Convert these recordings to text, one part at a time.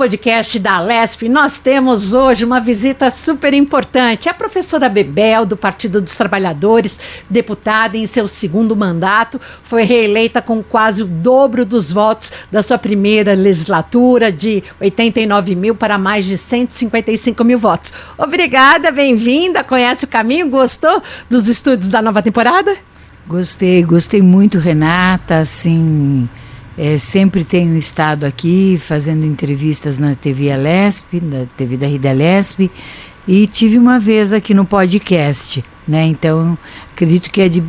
podcast da LESP, nós temos hoje uma visita super importante. A professora Bebel, do Partido dos Trabalhadores, deputada em seu segundo mandato, foi reeleita com quase o dobro dos votos da sua primeira legislatura, de 89 mil para mais de 155 mil votos. Obrigada, bem-vinda. Conhece o caminho? Gostou dos estudos da nova temporada? Gostei, gostei muito, Renata. Assim é, sempre tenho estado aqui fazendo entrevistas na TV Alesp, na TV da Rida Alesp, e tive uma vez aqui no podcast, né? Então, acredito que é de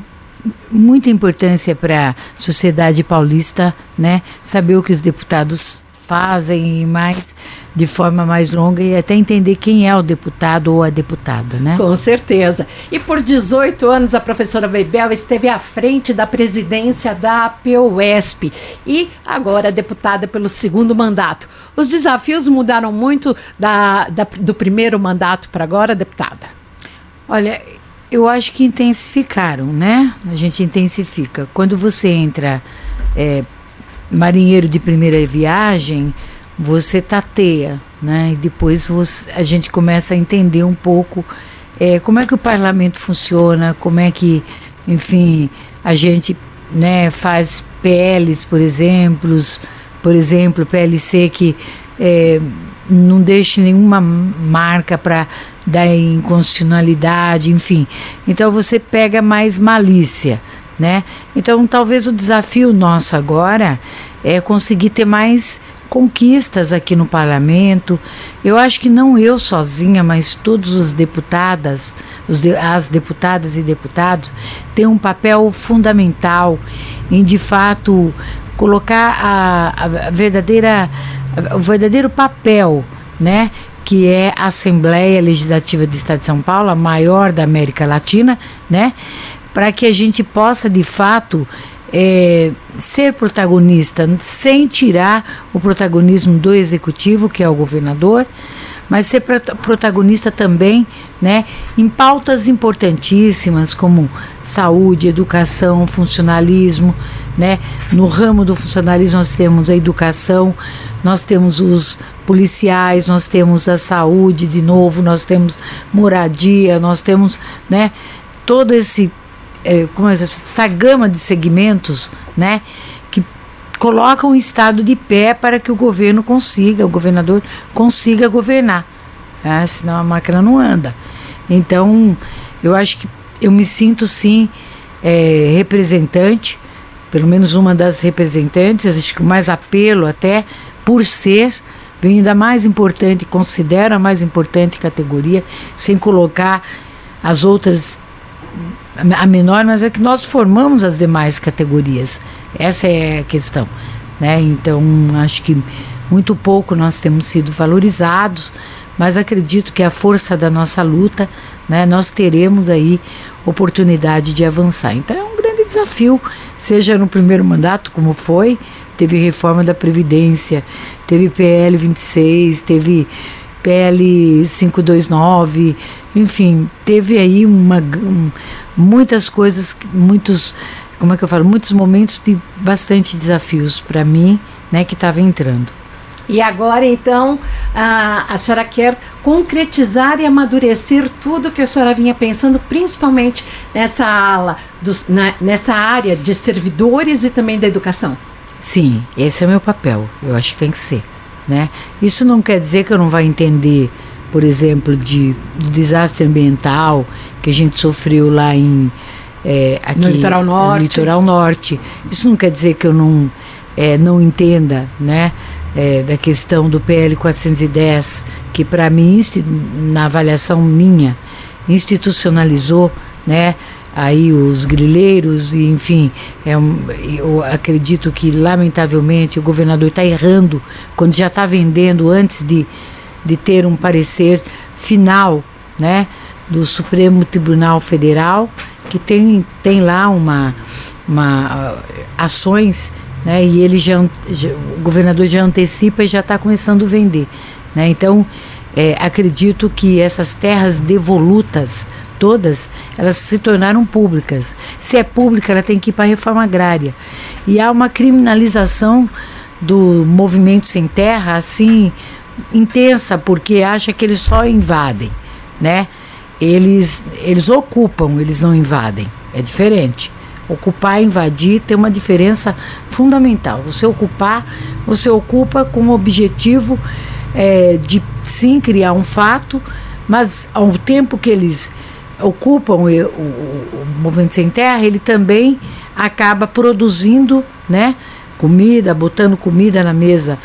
muita importância para a sociedade paulista, né? Saber o que os deputados fazem mais de forma mais longa e até entender quem é o deputado ou a deputada, né? Com certeza. E por 18 anos a professora Bebel esteve à frente da presidência da POSP e agora deputada pelo segundo mandato. Os desafios mudaram muito da, da do primeiro mandato para agora, deputada? Olha, eu acho que intensificaram, né? A gente intensifica. Quando você entra é, marinheiro de primeira viagem, você tateia, né? E depois você, a gente começa a entender um pouco é, como é que o parlamento funciona, como é que, enfim, a gente né, faz PLs, por exemplo, por exemplo, PLC que é, não deixe nenhuma marca para dar inconstitucionalidade, enfim. Então você pega mais malícia né? Então, talvez o desafio nosso agora é conseguir ter mais conquistas aqui no parlamento. Eu acho que não eu sozinha, mas todos os deputadas, os de, as deputadas e deputados têm um papel fundamental em de fato colocar a, a verdadeira o verdadeiro papel, né, que é a Assembleia Legislativa do Estado de São Paulo, a maior da América Latina, né? Para que a gente possa, de fato, é, ser protagonista, sem tirar o protagonismo do executivo, que é o governador, mas ser protagonista também né, em pautas importantíssimas como saúde, educação, funcionalismo. Né? No ramo do funcionalismo, nós temos a educação, nós temos os policiais, nós temos a saúde, de novo, nós temos moradia, nós temos né, todo esse é, como é, essa gama de segmentos, né, que colocam o Estado de pé para que o governo consiga, o governador consiga governar, né, senão a máquina não anda. Então, eu acho que eu me sinto sim é, representante, pelo menos uma das representantes, acho que o mais apelo até por ser venho da mais importante, considero a mais importante categoria, sem colocar as outras a menor, mas é que nós formamos as demais categorias. Essa é a questão. Né? Então, acho que muito pouco nós temos sido valorizados, mas acredito que a força da nossa luta, né, nós teremos aí oportunidade de avançar. Então, é um grande desafio, seja no primeiro mandato, como foi, teve reforma da Previdência, teve PL 26, teve PL 529, enfim, teve aí uma, um, muitas coisas, muitos, como é que eu falo, muitos momentos de bastante desafios para mim, né, que estava entrando. E agora, então, a, a senhora quer concretizar e amadurecer tudo que a senhora vinha pensando, principalmente nessa ala, dos, na, nessa área de servidores e também da educação? Sim, esse é o meu papel. Eu acho que tem que ser. Né? Isso não quer dizer que eu não vá entender, por exemplo, de, de desastre ambiental que a gente sofreu lá em é, aqui, no litoral norte. No litoral norte. Isso não quer dizer que eu não é, não entenda, né? É, da questão do PL 410, que para mim, na avaliação minha, institucionalizou, né? aí os grileiros e enfim é um, eu acredito que lamentavelmente o governador está errando quando já está vendendo antes de, de ter um parecer final né do Supremo Tribunal Federal que tem tem lá uma, uma uh, ações né e ele já, já o governador já antecipa e já está começando a vender né então é, acredito que essas terras devolutas todas, elas se tornaram públicas. Se é pública, ela tem que ir para a reforma agrária. E há uma criminalização do movimento sem terra, assim, intensa porque acha que eles só invadem, né? Eles, eles ocupam, eles não invadem. É diferente. Ocupar e invadir tem uma diferença fundamental. Você ocupar, você ocupa com o objetivo é, de sim criar um fato, mas ao tempo que eles ocupam o, o, o movimento sem terra, ele também acaba produzindo né, comida, botando comida na mesa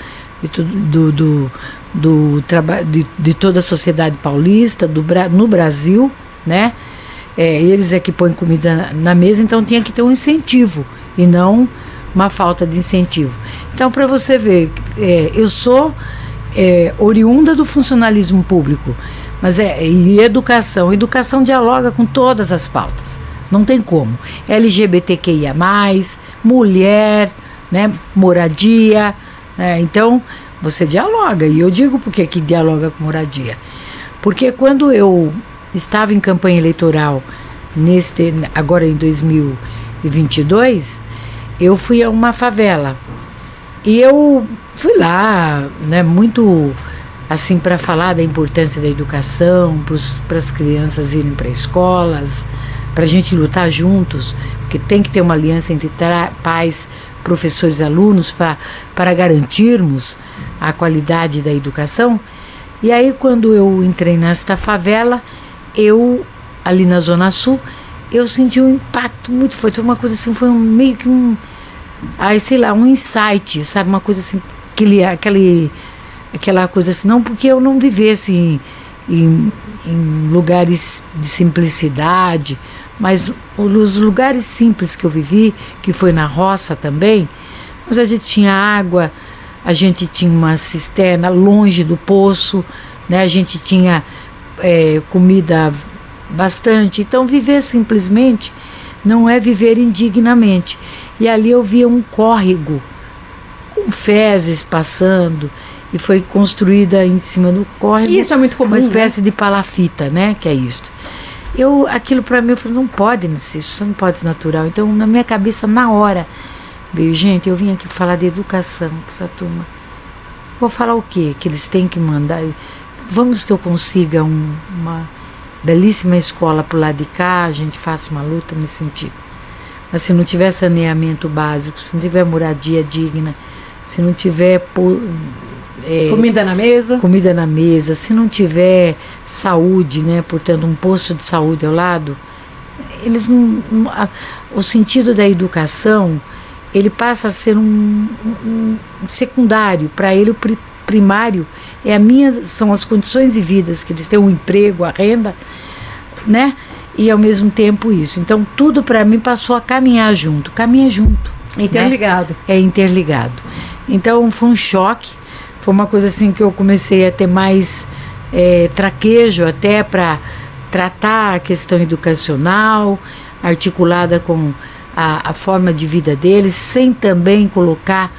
do, do, do, do de, de toda a sociedade paulista, do, no Brasil, né? É, eles é que põem comida na, mesa, então tinha que ter um incentivo e não uma falta de incentivo. Então, para você ver, é, eu sou é, oriunda do funcionalismo público, mas é e educação. Educação dialoga com todas as pautas. Não tem como. LGBTQIA, mulher, né, moradia. Né, então, você dialoga. E eu digo por que dialoga com moradia. Porque quando eu estava em campanha eleitoral, neste, agora em 2022, eu fui a uma favela. E eu fui lá, né, muito assim para falar da importância da educação, para as crianças irem para escolas, para a gente lutar juntos, porque tem que ter uma aliança entre pais, professores e alunos para garantirmos a qualidade da educação. E aí, quando eu entrei nesta favela, eu, ali na Zona Sul, eu senti um impacto muito forte. Foi uma coisa assim, foi um, meio que um. Aí, sei lá, um insight, sabe? Uma coisa assim, aquele, aquele, aquela coisa assim, não porque eu não vivesse em, em, em lugares de simplicidade, mas os lugares simples que eu vivi, que foi na roça também, mas a gente tinha água, a gente tinha uma cisterna longe do poço, né? a gente tinha é, comida bastante. Então, viver simplesmente não é viver indignamente. E ali eu via um córrego com fezes passando e foi construída em cima do córrego. Isso é muito comum. Uma espécie né? de palafita, né? Que é isso. Eu, aquilo para mim, eu falei, não pode isso não pode ser natural. Então, na minha cabeça, na hora, Veio, gente, eu vim aqui falar de educação com essa turma. Vou falar o quê? Que eles têm que mandar. Vamos que eu consiga um, uma belíssima escola por lado de cá, a gente faça uma luta nesse sentido. Mas se não tiver saneamento básico, se não tiver moradia digna, se não tiver é, comida na mesa, comida na mesa, se não tiver saúde, né, portanto um posto de saúde ao lado, eles não, a, o sentido da educação ele passa a ser um, um secundário. Para ele, o primário é a minha, são as condições de vida que eles têm, o emprego, a renda, né? E ao mesmo tempo isso. Então, tudo para mim passou a caminhar junto. Caminha junto. Interligado. Né? É interligado. Então, foi um choque. Foi uma coisa assim que eu comecei a ter mais é, traquejo até para tratar a questão educacional, articulada com a, a forma de vida deles, sem também colocar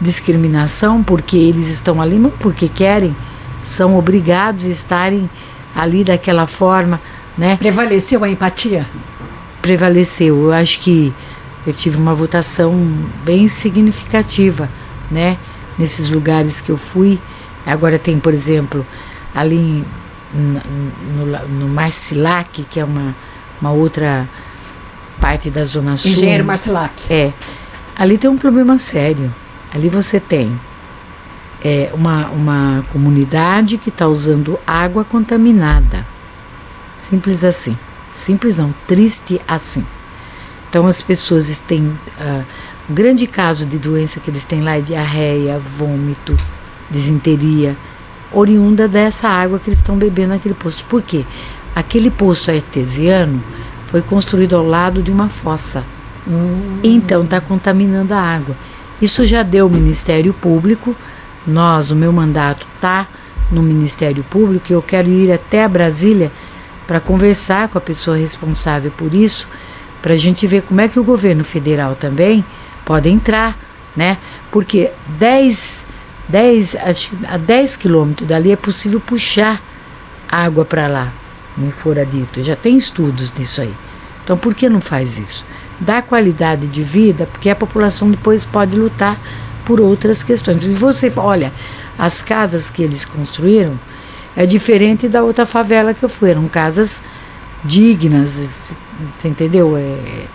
discriminação, porque eles estão ali, não porque querem, são obrigados a estarem ali daquela forma, né? Prevaleceu a empatia? Prevaleceu. Eu acho que eu tive uma votação bem significativa, né? Nesses lugares que eu fui. Agora tem, por exemplo, ali no, no, no Marcilac, que é uma, uma outra parte da Zona Sul. Engenheiro Marcelac. É. Ali tem um problema sério. Ali você tem é, uma, uma comunidade que está usando água contaminada. Simples assim. Simples não, triste assim. Então as pessoas têm. Uh, grande caso de doença que eles têm lá é diarreia, vômito, desinteria, oriunda dessa água que eles estão bebendo naquele poço. Por quê? Aquele poço artesiano foi construído ao lado de uma fossa. Hum. Então está contaminando a água. Isso já deu o Ministério Público. Nós, o meu mandato está no Ministério Público e eu quero ir até a Brasília para conversar com a pessoa responsável por isso, para a gente ver como é que o governo federal também pode entrar, né? Porque 10, 10, a 10 quilômetros dali é possível puxar água para lá me fora dito. Já tem estudos disso aí. Então, por que não faz isso? Dá qualidade de vida, porque a população depois pode lutar por outras questões. E você, olha, as casas que eles construíram é diferente da outra favela que eu fui. Eram casas dignas, você entendeu? É,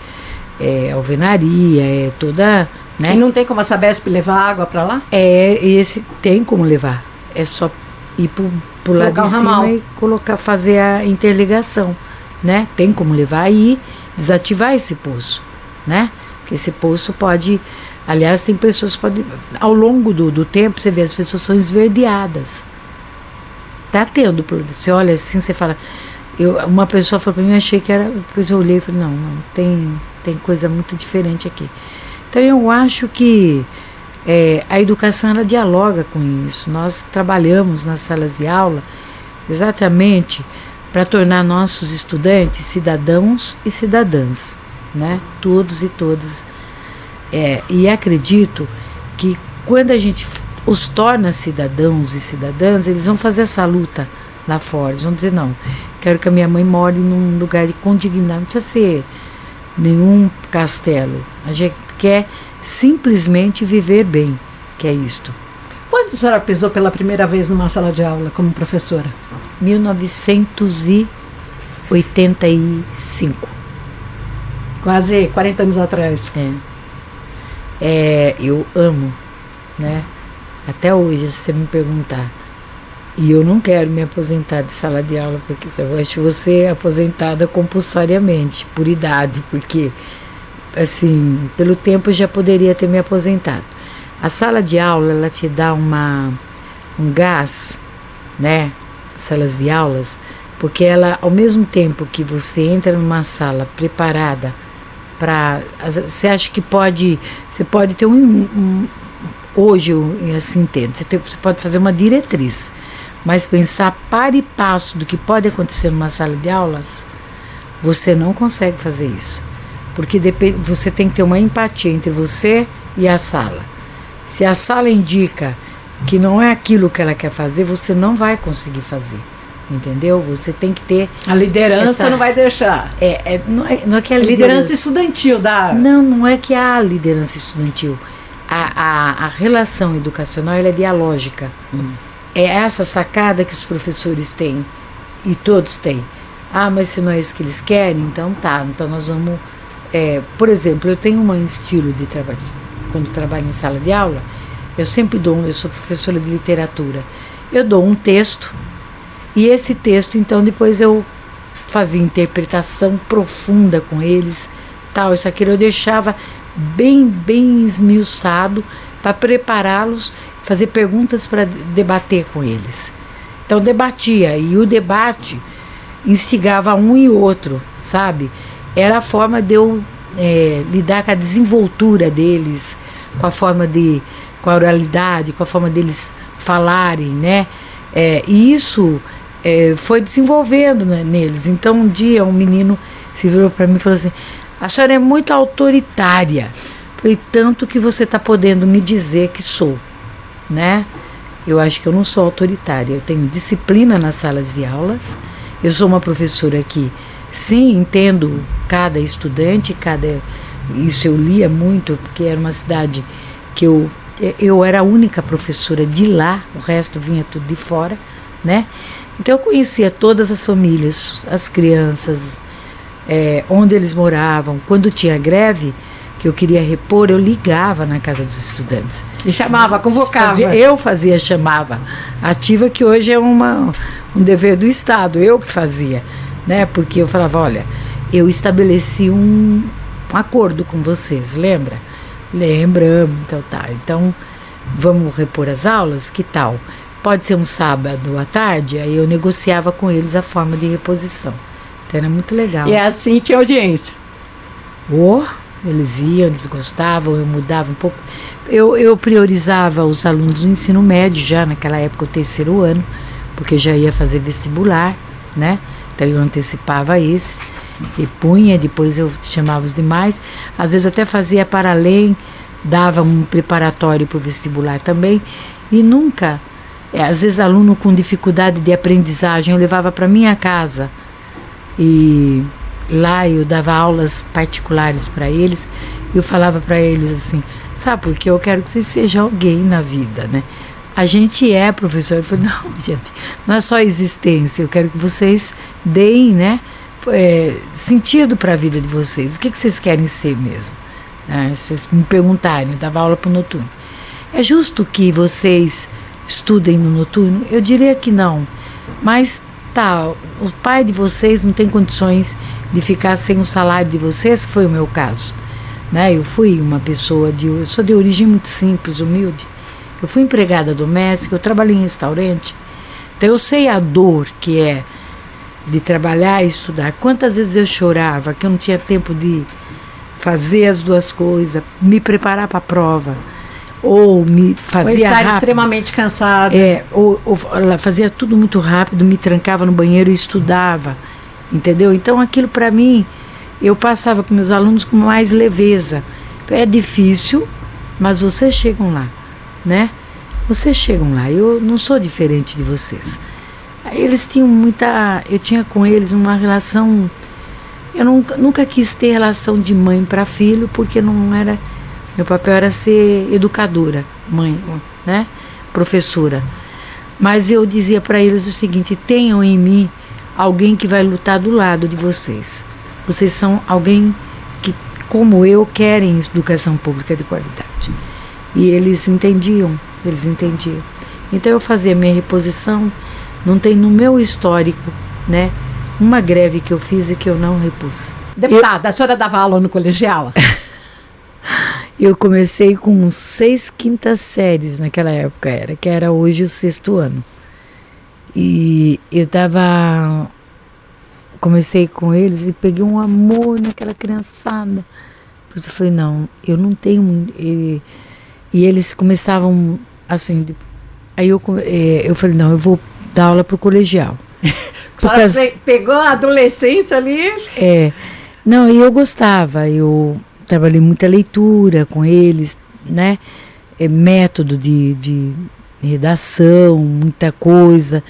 é alvenaria, é toda. Né? E não tem como a Sabesp levar água para lá? É, esse tem como levar. É só ir pro, pro lado de cima e colocar, fazer a interligação, né? Tem como levar e desativar esse poço, né? Porque esse poço pode, aliás, tem pessoas que podem, ao longo do, do tempo, você vê as pessoas são esverdeadas. Tá tendo, você olha assim, você fala, eu, uma pessoa falou para mim, eu achei que era, depois eu olhei e falei, não, não, tem, tem coisa muito diferente aqui. Então eu acho que é, a educação ela dialoga com isso. Nós trabalhamos nas salas de aula exatamente para tornar nossos estudantes cidadãos e cidadãs, né? Todos e todas. É, e acredito que quando a gente os torna cidadãos e cidadãs, eles vão fazer essa luta lá fora. Eles vão dizer: não, quero que a minha mãe more num lugar de condignidade. Não precisa ser nenhum castelo. A gente quer simplesmente viver bem, que é isto. Quando a senhora pisou pela primeira vez numa sala de aula como professora? 1985. Quase 40 anos atrás. É. é. Eu amo, né? Até hoje, se você me perguntar. E eu não quero me aposentar de sala de aula, porque eu acho você aposentada compulsoriamente, por idade, porque assim, pelo tempo eu já poderia ter me aposentado. A sala de aula, ela te dá uma um gás, né? Salas de aulas, porque ela, ao mesmo tempo que você entra numa sala preparada para, você acha que pode, você pode ter um, um hoje eu assim entendo, você, tem, você pode fazer uma diretriz, mas pensar para e passo do que pode acontecer numa sala de aulas, você não consegue fazer isso. Porque você tem que ter uma empatia entre você e a sala. Se a sala indica que não é aquilo que ela quer fazer, você não vai conseguir fazer. Entendeu? Você tem que ter. A liderança essa, não vai deixar. É, é, não, é, não é que a liderança, liderança estudantil da. Não, não é que há liderança estudantil. A, a, a relação educacional é dialógica. Hum. É essa sacada que os professores têm. E todos têm. Ah, mas se não é isso que eles querem, então tá. Então nós vamos é, por exemplo, eu tenho um estilo de trabalho. Quando trabalho em sala de aula, eu sempre dou, eu sou professora de literatura, eu dou um texto e esse texto, então, depois eu fazia interpretação profunda com eles, tal, isso aqui eu deixava bem, bem esmiuçado para prepará-los, fazer perguntas para debater com eles. Então debatia e o debate instigava um e outro, sabe? era a forma de eu é, lidar com a desenvoltura deles, com a forma de, com a oralidade, com a forma deles falarem, né? É, e isso é, foi desenvolvendo né, neles. Então um dia um menino se virou para mim e falou assim: a senhora é muito autoritária. Falei, tanto que você está podendo me dizer que sou, né? Eu acho que eu não sou autoritária. Eu tenho disciplina nas salas de aulas. Eu sou uma professora que Sim, entendo cada estudante, cada isso eu lia muito porque era uma cidade que eu eu era a única professora de lá, o resto vinha tudo de fora, né? Então eu conhecia todas as famílias, as crianças, é, onde eles moravam. Quando tinha greve, que eu queria repor, eu ligava na casa dos estudantes. E chamava, convocava. Fazia, eu fazia, chamava. Ativa que hoje é uma, um dever do Estado, eu que fazia né? Porque eu falava, olha, eu estabeleci um, um acordo com vocês, lembra? Lembramos, então tá. Então, vamos repor as aulas? Que tal? Pode ser um sábado à tarde? Aí eu negociava com eles a forma de reposição. Então era muito legal. E é assim tinha audiência. Oh, eles iam, eles gostavam, eu mudava um pouco. Eu, eu priorizava os alunos do ensino médio já, naquela época, o terceiro ano, porque já ia fazer vestibular, né? Então eu antecipava esse e punha, depois eu chamava os demais. Às vezes até fazia para além, dava um preparatório para o vestibular também. E nunca, é, às vezes aluno com dificuldade de aprendizagem, eu levava para minha casa. E lá eu dava aulas particulares para eles. Eu falava para eles assim: sabe, porque eu quero que você seja alguém na vida, né? a gente é professor. Eu falei, não, gente, não é só existência, eu quero que vocês deem, né, é, sentido para a vida de vocês. O que, que vocês querem ser mesmo? Né? Vocês me perguntarem, eu dava aula para o noturno. É justo que vocês estudem no noturno? Eu diria que não. Mas tá, o pai de vocês não tem condições de ficar sem o salário de vocês, que foi o meu caso. Né? Eu fui uma pessoa de. Eu sou de origem muito simples, humilde. Eu fui empregada doméstica, eu trabalhei em restaurante. Então eu sei a dor que é de trabalhar e estudar. Quantas vezes eu chorava que eu não tinha tempo de fazer as duas coisas, me preparar para a prova, ou me fazia ou estar rápido. extremamente cansada. É, ou, ou ela fazia tudo muito rápido, me trancava no banheiro e estudava, entendeu? Então aquilo para mim eu passava para meus alunos com mais leveza. É difícil, mas vocês chegam lá né? Vocês chegam lá, eu não sou diferente de vocês. Eles tinham muita. Eu tinha com eles uma relação. Eu nunca, nunca quis ter relação de mãe para filho, porque não era. Meu papel era ser educadora, mãe, né? Professora. Mas eu dizia para eles o seguinte: tenham em mim alguém que vai lutar do lado de vocês. Vocês são alguém que, como eu, querem educação pública de qualidade. E eles entendiam, eles entendiam. Então eu fazia minha reposição, não tem no meu histórico, né, uma greve que eu fiz e que eu não repus. Deputada, eu, a senhora dava aula no colegial? eu comecei com seis quintas séries naquela época, era que era hoje o sexto ano. E eu tava comecei com eles e peguei um amor naquela criançada. Depois eu falei, não, eu não tenho muito. E eles começavam assim. Aí eu, é, eu falei, não, eu vou dar aula para o colegial. Pegou a adolescência ali? É. Não, e eu gostava. Eu trabalhei muita leitura com eles, né? É, método de, de redação, muita coisa.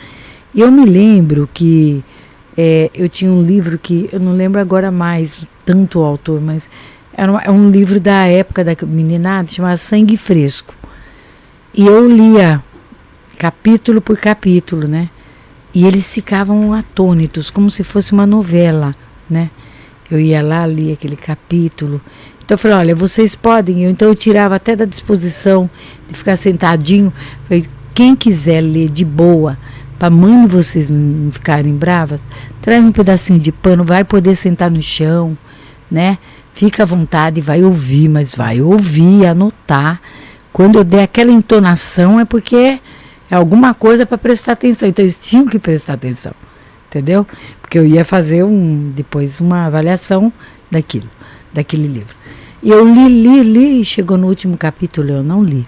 E eu me lembro que é, eu tinha um livro que eu não lembro agora mais tanto o autor, mas era um, é um livro da época da meninada, chamado Sangue Fresco. E eu lia capítulo por capítulo, né? E eles ficavam atônitos, como se fosse uma novela, né? Eu ia lá, lia aquele capítulo. Então eu falei, olha, vocês podem. Eu, então eu tirava até da disposição de ficar sentadinho. Falei, quem quiser ler de boa, para mãe vocês não ficarem bravas, traz um pedacinho de pano, vai poder sentar no chão, né? Fica à vontade, vai ouvir, mas vai ouvir, anotar. Quando eu der aquela entonação é porque é alguma coisa para prestar atenção. Então eles tinham que prestar atenção, entendeu? Porque eu ia fazer um depois uma avaliação daquilo, daquele livro. E eu li, li, li, e chegou no último capítulo, eu não li.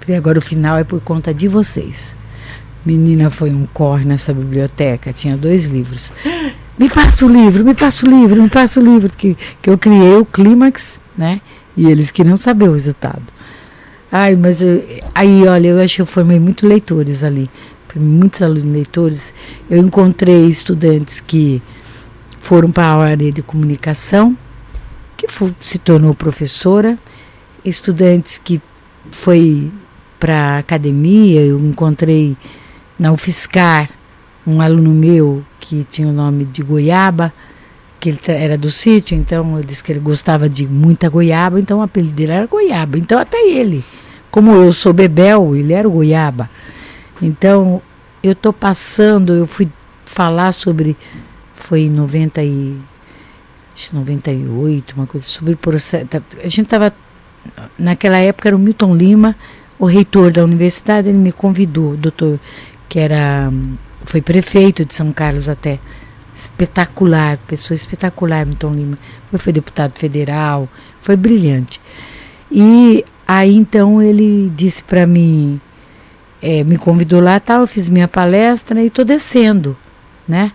Falei, agora o final é por conta de vocês. Menina, foi um corre nessa biblioteca, tinha dois livros me passa o livro, me passa o livro, me passa o livro, que, que eu criei o clímax, né? E eles queriam saber o resultado. Ai, mas eu, aí, olha, eu acho que eu formei muitos leitores ali, muitos alunos leitores. Eu encontrei estudantes que foram para a área de comunicação, que foi, se tornou professora, estudantes que foi para a academia, eu encontrei na UFSCar um aluno meu que tinha o nome de Goiaba, que ele era do sítio, então ele disse que ele gostava de muita goiaba, então o apelido dele era Goiaba. Então até ele, como eu sou Bebel, ele era o Goiaba. Então eu estou passando, eu fui falar sobre, foi em 90 e, 98, uma coisa sobre processo. A gente estava, naquela época era o Milton Lima, o reitor da universidade, ele me convidou, doutor, que era foi prefeito de São Carlos até. Espetacular, pessoa espetacular, Milton Lima. Foi, deputado federal, foi brilhante. E aí então ele disse para mim, é, me convidou lá, tal, eu fiz minha palestra e estou descendo, né?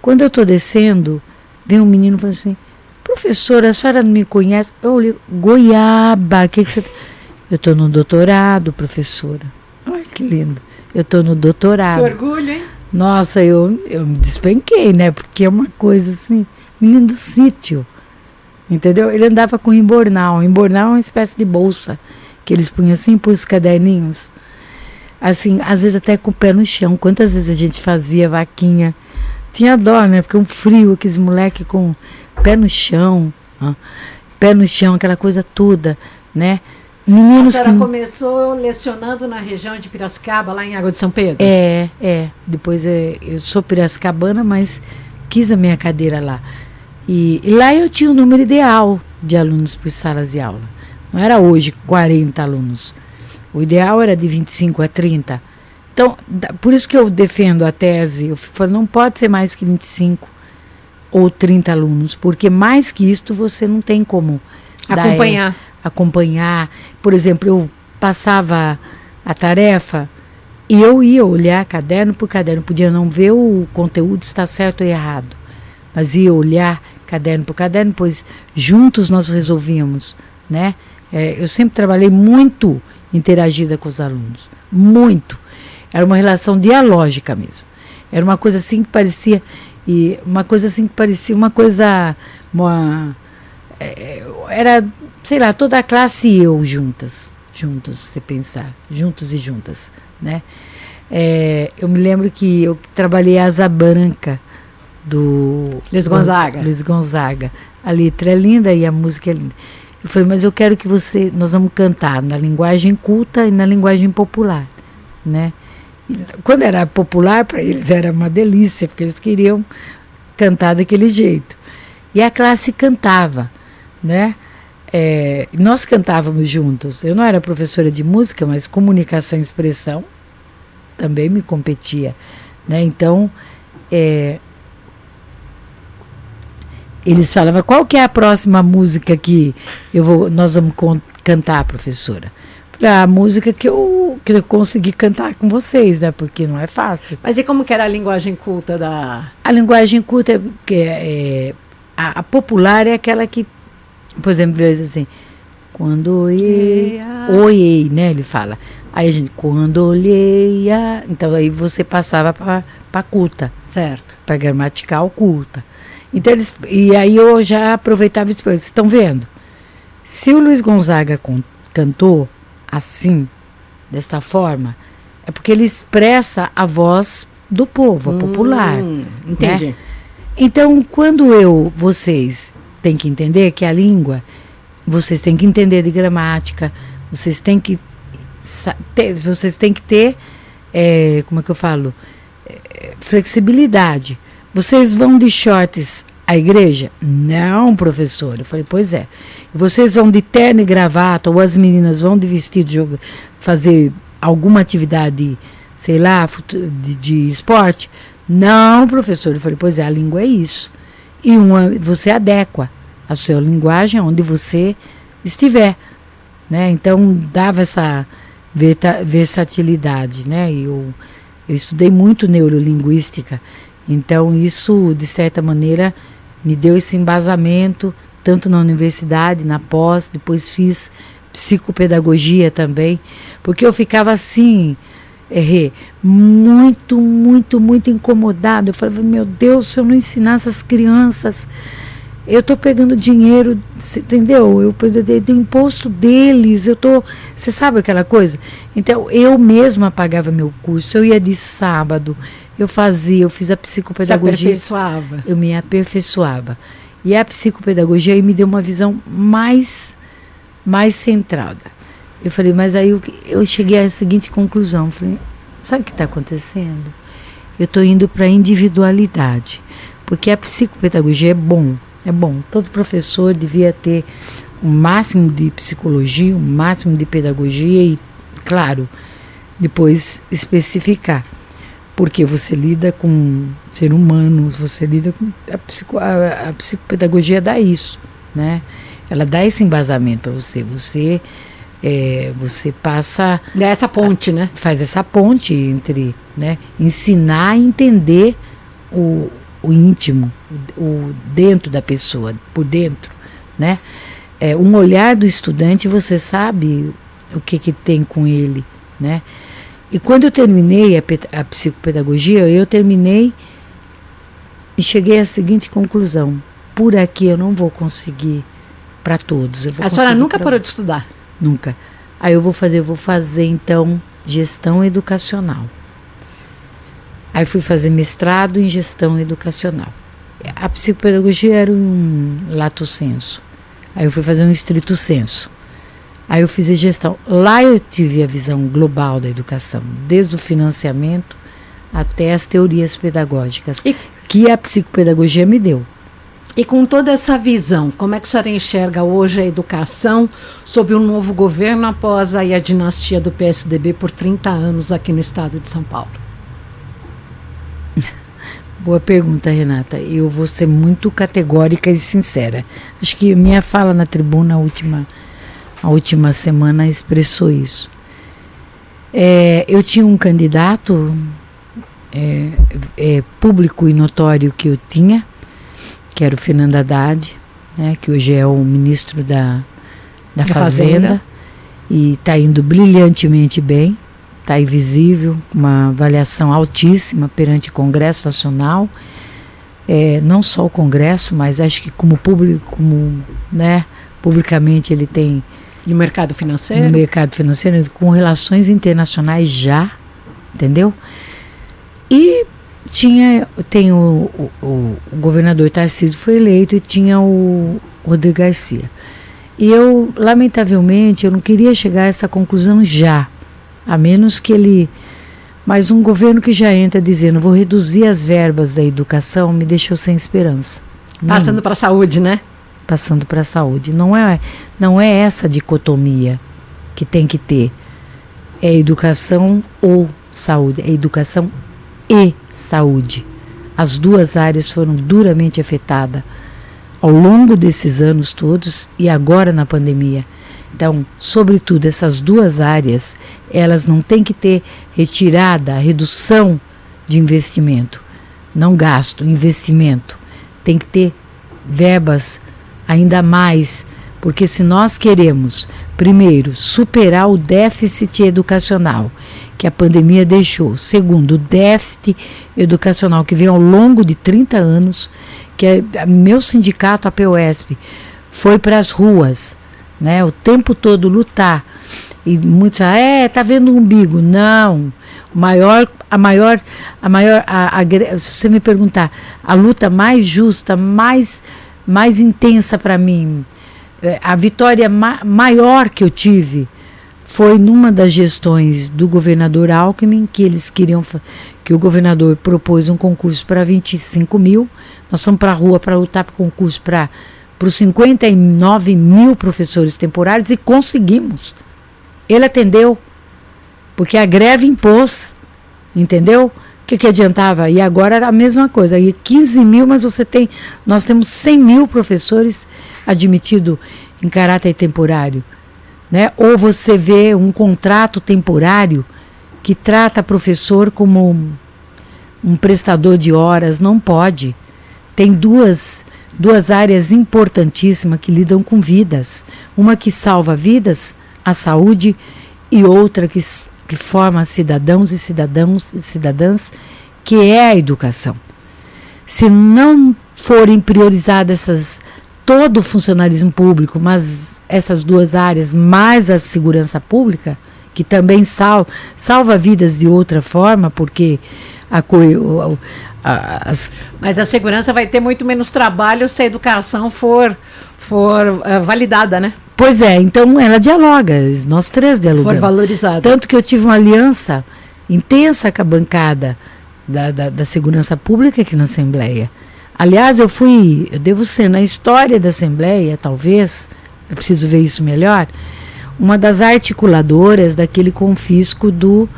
Quando eu estou descendo, vem um menino falando assim, professora, a senhora não me conhece? Eu olhei, goiaba, que, que você... Tá? Eu estou no doutorado, professora. Ai, que lindo. Eu estou no doutorado. Que orgulho, hein? Nossa, eu, eu me despenquei, né? Porque é uma coisa assim, menino do sítio. Entendeu? Ele andava com embornal. Embornal é uma espécie de bolsa que eles punham assim para os caderninhos. assim, às vezes até com o pé no chão. Quantas vezes a gente fazia vaquinha? Tinha dó, né? Porque um frio, aqueles moleque com pé no chão, ó, pé no chão, aquela coisa toda, né? Meninos a senhora que... começou lecionando na região de Piracicaba, lá em Água de São Pedro? É, é. Depois é, eu sou piracicabana, mas quis a minha cadeira lá. E, e lá eu tinha o um número ideal de alunos por salas de aula. Não era hoje 40 alunos. O ideal era de 25 a 30. Então, por isso que eu defendo a tese. Eu falo, não pode ser mais que 25 ou 30 alunos, porque mais que isto você não tem como acompanhar. Dar, acompanhar. Por exemplo, eu passava a tarefa e eu ia olhar caderno por caderno, podia não ver o conteúdo está certo ou errado, mas ia olhar caderno por caderno, pois juntos nós resolvíamos, né? É, eu sempre trabalhei muito interagida com os alunos, muito. Era uma relação dialógica mesmo. Era uma coisa assim que parecia e uma coisa assim que parecia uma coisa uma, é, era sei lá, toda a classe e eu juntas, juntos, se pensar, juntos e juntas, né? É, eu me lembro que eu trabalhei a Asa Branca do Luiz Gonzaga. Luiz Gonzaga. A letra é linda e a música é linda. Eu falei, mas eu quero que você, nós vamos cantar na linguagem culta e na linguagem popular, né? E quando era popular para eles era uma delícia, porque eles queriam cantar daquele jeito. E a classe cantava, né? É, nós cantávamos juntos. Eu não era professora de música, mas comunicação e expressão também me competia. Né? Então, é, eles falavam, qual que é a próxima música que eu vou, nós vamos cantar, professora? a música que eu, que eu consegui cantar com vocês, né? Porque não é fácil. Mas e como que era a linguagem culta da... A linguagem culta, é, que é, é a, a popular é aquela que por exemplo, vezes assim, quando olhei, olhei, né? Ele fala. Aí a gente, quando olhei, a... então aí você passava para culta. Certo. Para gramatical culta. Então eles, e aí eu já aproveitava e disse, vocês estão vendo? Se o Luiz Gonzaga cantou assim, desta forma, é porque ele expressa a voz do povo, a popular. Hum, entendi. Né? Então, quando eu, vocês têm que entender que a língua, vocês têm que entender de gramática, vocês têm que ter, vocês têm que ter, é, como é que eu falo, é, flexibilidade. Vocês vão de shorts à igreja? Não, professor. Eu falei, pois é. Vocês vão de terno e gravata, ou as meninas vão de vestido fazer alguma atividade, sei lá, de, de esporte? Não, professor. Eu falei, pois é, a língua é isso e uma, você adequa a sua linguagem onde você estiver. Né? Então, dava essa versatilidade. Né? Eu, eu estudei muito neurolinguística, então isso, de certa maneira, me deu esse embasamento, tanto na universidade, na pós, depois fiz psicopedagogia também, porque eu ficava assim, errei, muito, muito, muito incomodado. Eu falei, meu Deus, se eu não ensinar essas crianças, eu estou pegando dinheiro, entendeu? Eu do imposto deles, eu tô, você sabe aquela coisa? Então eu mesma pagava meu curso, eu ia de sábado, eu fazia, eu fiz a psicopedagogia. Você aperfeiçoava. Eu me aperfeiçoava. E a psicopedagogia aí me deu uma visão mais mais centrada. Eu falei, mas aí eu, cheguei à seguinte conclusão. Falei, sabe o que está acontecendo? Eu estou indo para a individualidade. Porque a psicopedagogia é bom, é bom. Todo professor devia ter o um máximo de psicologia, o um máximo de pedagogia e, claro, depois especificar. Porque você lida com ser humano, você lida com. A, psico, a, a psicopedagogia dá isso, né? Ela dá esse embasamento para você. Você é, você passa Dá essa ponte, a, né? Faz essa ponte entre, né? Ensinar a entender o, o íntimo, o, o dentro da pessoa, por dentro, né? É, um olhar do estudante, você sabe o que que tem com ele, né? E quando eu terminei a, a psicopedagogia, eu terminei e cheguei à seguinte conclusão: por aqui eu não vou conseguir para todos. a senhora nunca parou de estudar? Nunca. Aí eu vou fazer, eu vou fazer então gestão educacional. Aí fui fazer mestrado em gestão educacional. A psicopedagogia era um lato senso. Aí eu fui fazer um estrito senso. Aí eu fiz a gestão. Lá eu tive a visão global da educação, desde o financiamento até as teorias pedagógicas, e, que a psicopedagogia me deu. E com toda essa visão, como é que a senhora enxerga hoje a educação sob o um novo governo após aí a dinastia do PSDB por 30 anos aqui no estado de São Paulo? Boa pergunta, Renata. Eu vou ser muito categórica e sincera. Acho que minha fala na tribuna a última, a última semana expressou isso. É, eu tinha um candidato é, é, público e notório que eu tinha, que era o Fernando Haddad, né, que hoje é o ministro da, da, da Fazenda, Fazenda, e está indo brilhantemente bem está invisível, uma avaliação altíssima perante o Congresso Nacional, é, não só o Congresso, mas acho que como público, como, né, publicamente ele tem no mercado financeiro, no mercado financeiro com relações internacionais já, entendeu? E tinha tem o, o, o, governador Tarcísio foi eleito e tinha o Rodrigo Garcia. E eu, lamentavelmente, eu não queria chegar a essa conclusão já. A menos que ele. Mas um governo que já entra dizendo vou reduzir as verbas da educação me deixou sem esperança. Passando para a saúde, né? Passando para a saúde. Não é, não é essa dicotomia que tem que ter. É educação ou saúde. É educação e saúde. As duas áreas foram duramente afetadas ao longo desses anos todos e agora na pandemia. Então, sobretudo essas duas áreas, elas não têm que ter retirada, redução de investimento, não gasto, investimento. Tem que ter verbas ainda mais, porque se nós queremos, primeiro, superar o déficit educacional que a pandemia deixou, segundo, o déficit educacional que vem ao longo de 30 anos, que é, meu sindicato, a POSP, foi para as ruas né? O tempo todo lutar. E muitos, ah, é, tá vendo o umbigo. Não. Maior, a maior, a maior, a, a, se você me perguntar, a luta mais justa, mais, mais intensa para mim, a vitória ma maior que eu tive foi numa das gestões do governador Alckmin, que eles queriam que o governador propôs um concurso para 25 mil. Nós fomos para a rua para lutar para concurso para os 59 mil professores temporários e conseguimos. Ele atendeu, porque a greve impôs, entendeu? O que, que adiantava? E agora era a mesma coisa. E 15 mil, mas você tem. Nós temos 100 mil professores admitidos em caráter temporário. Né? Ou você vê um contrato temporário que trata professor como um prestador de horas. Não pode. Tem duas duas áreas importantíssimas que lidam com vidas. Uma que salva vidas, a saúde, e outra que, que forma cidadãos e cidadãos e cidadãs, que é a educação. Se não forem priorizadas essas todo o funcionalismo público, mas essas duas áreas, mais a segurança pública, que também sal, salva vidas de outra forma, porque a, as... Mas a segurança vai ter muito menos trabalho se a educação for, for uh, validada, né? Pois é, então ela dialoga, nós três dialogamos. For valorizada. Tanto que eu tive uma aliança intensa com a bancada da, da, da segurança pública aqui na Assembleia. Aliás, eu fui, eu devo ser, na história da Assembleia, talvez, eu preciso ver isso melhor, uma das articuladoras daquele confisco do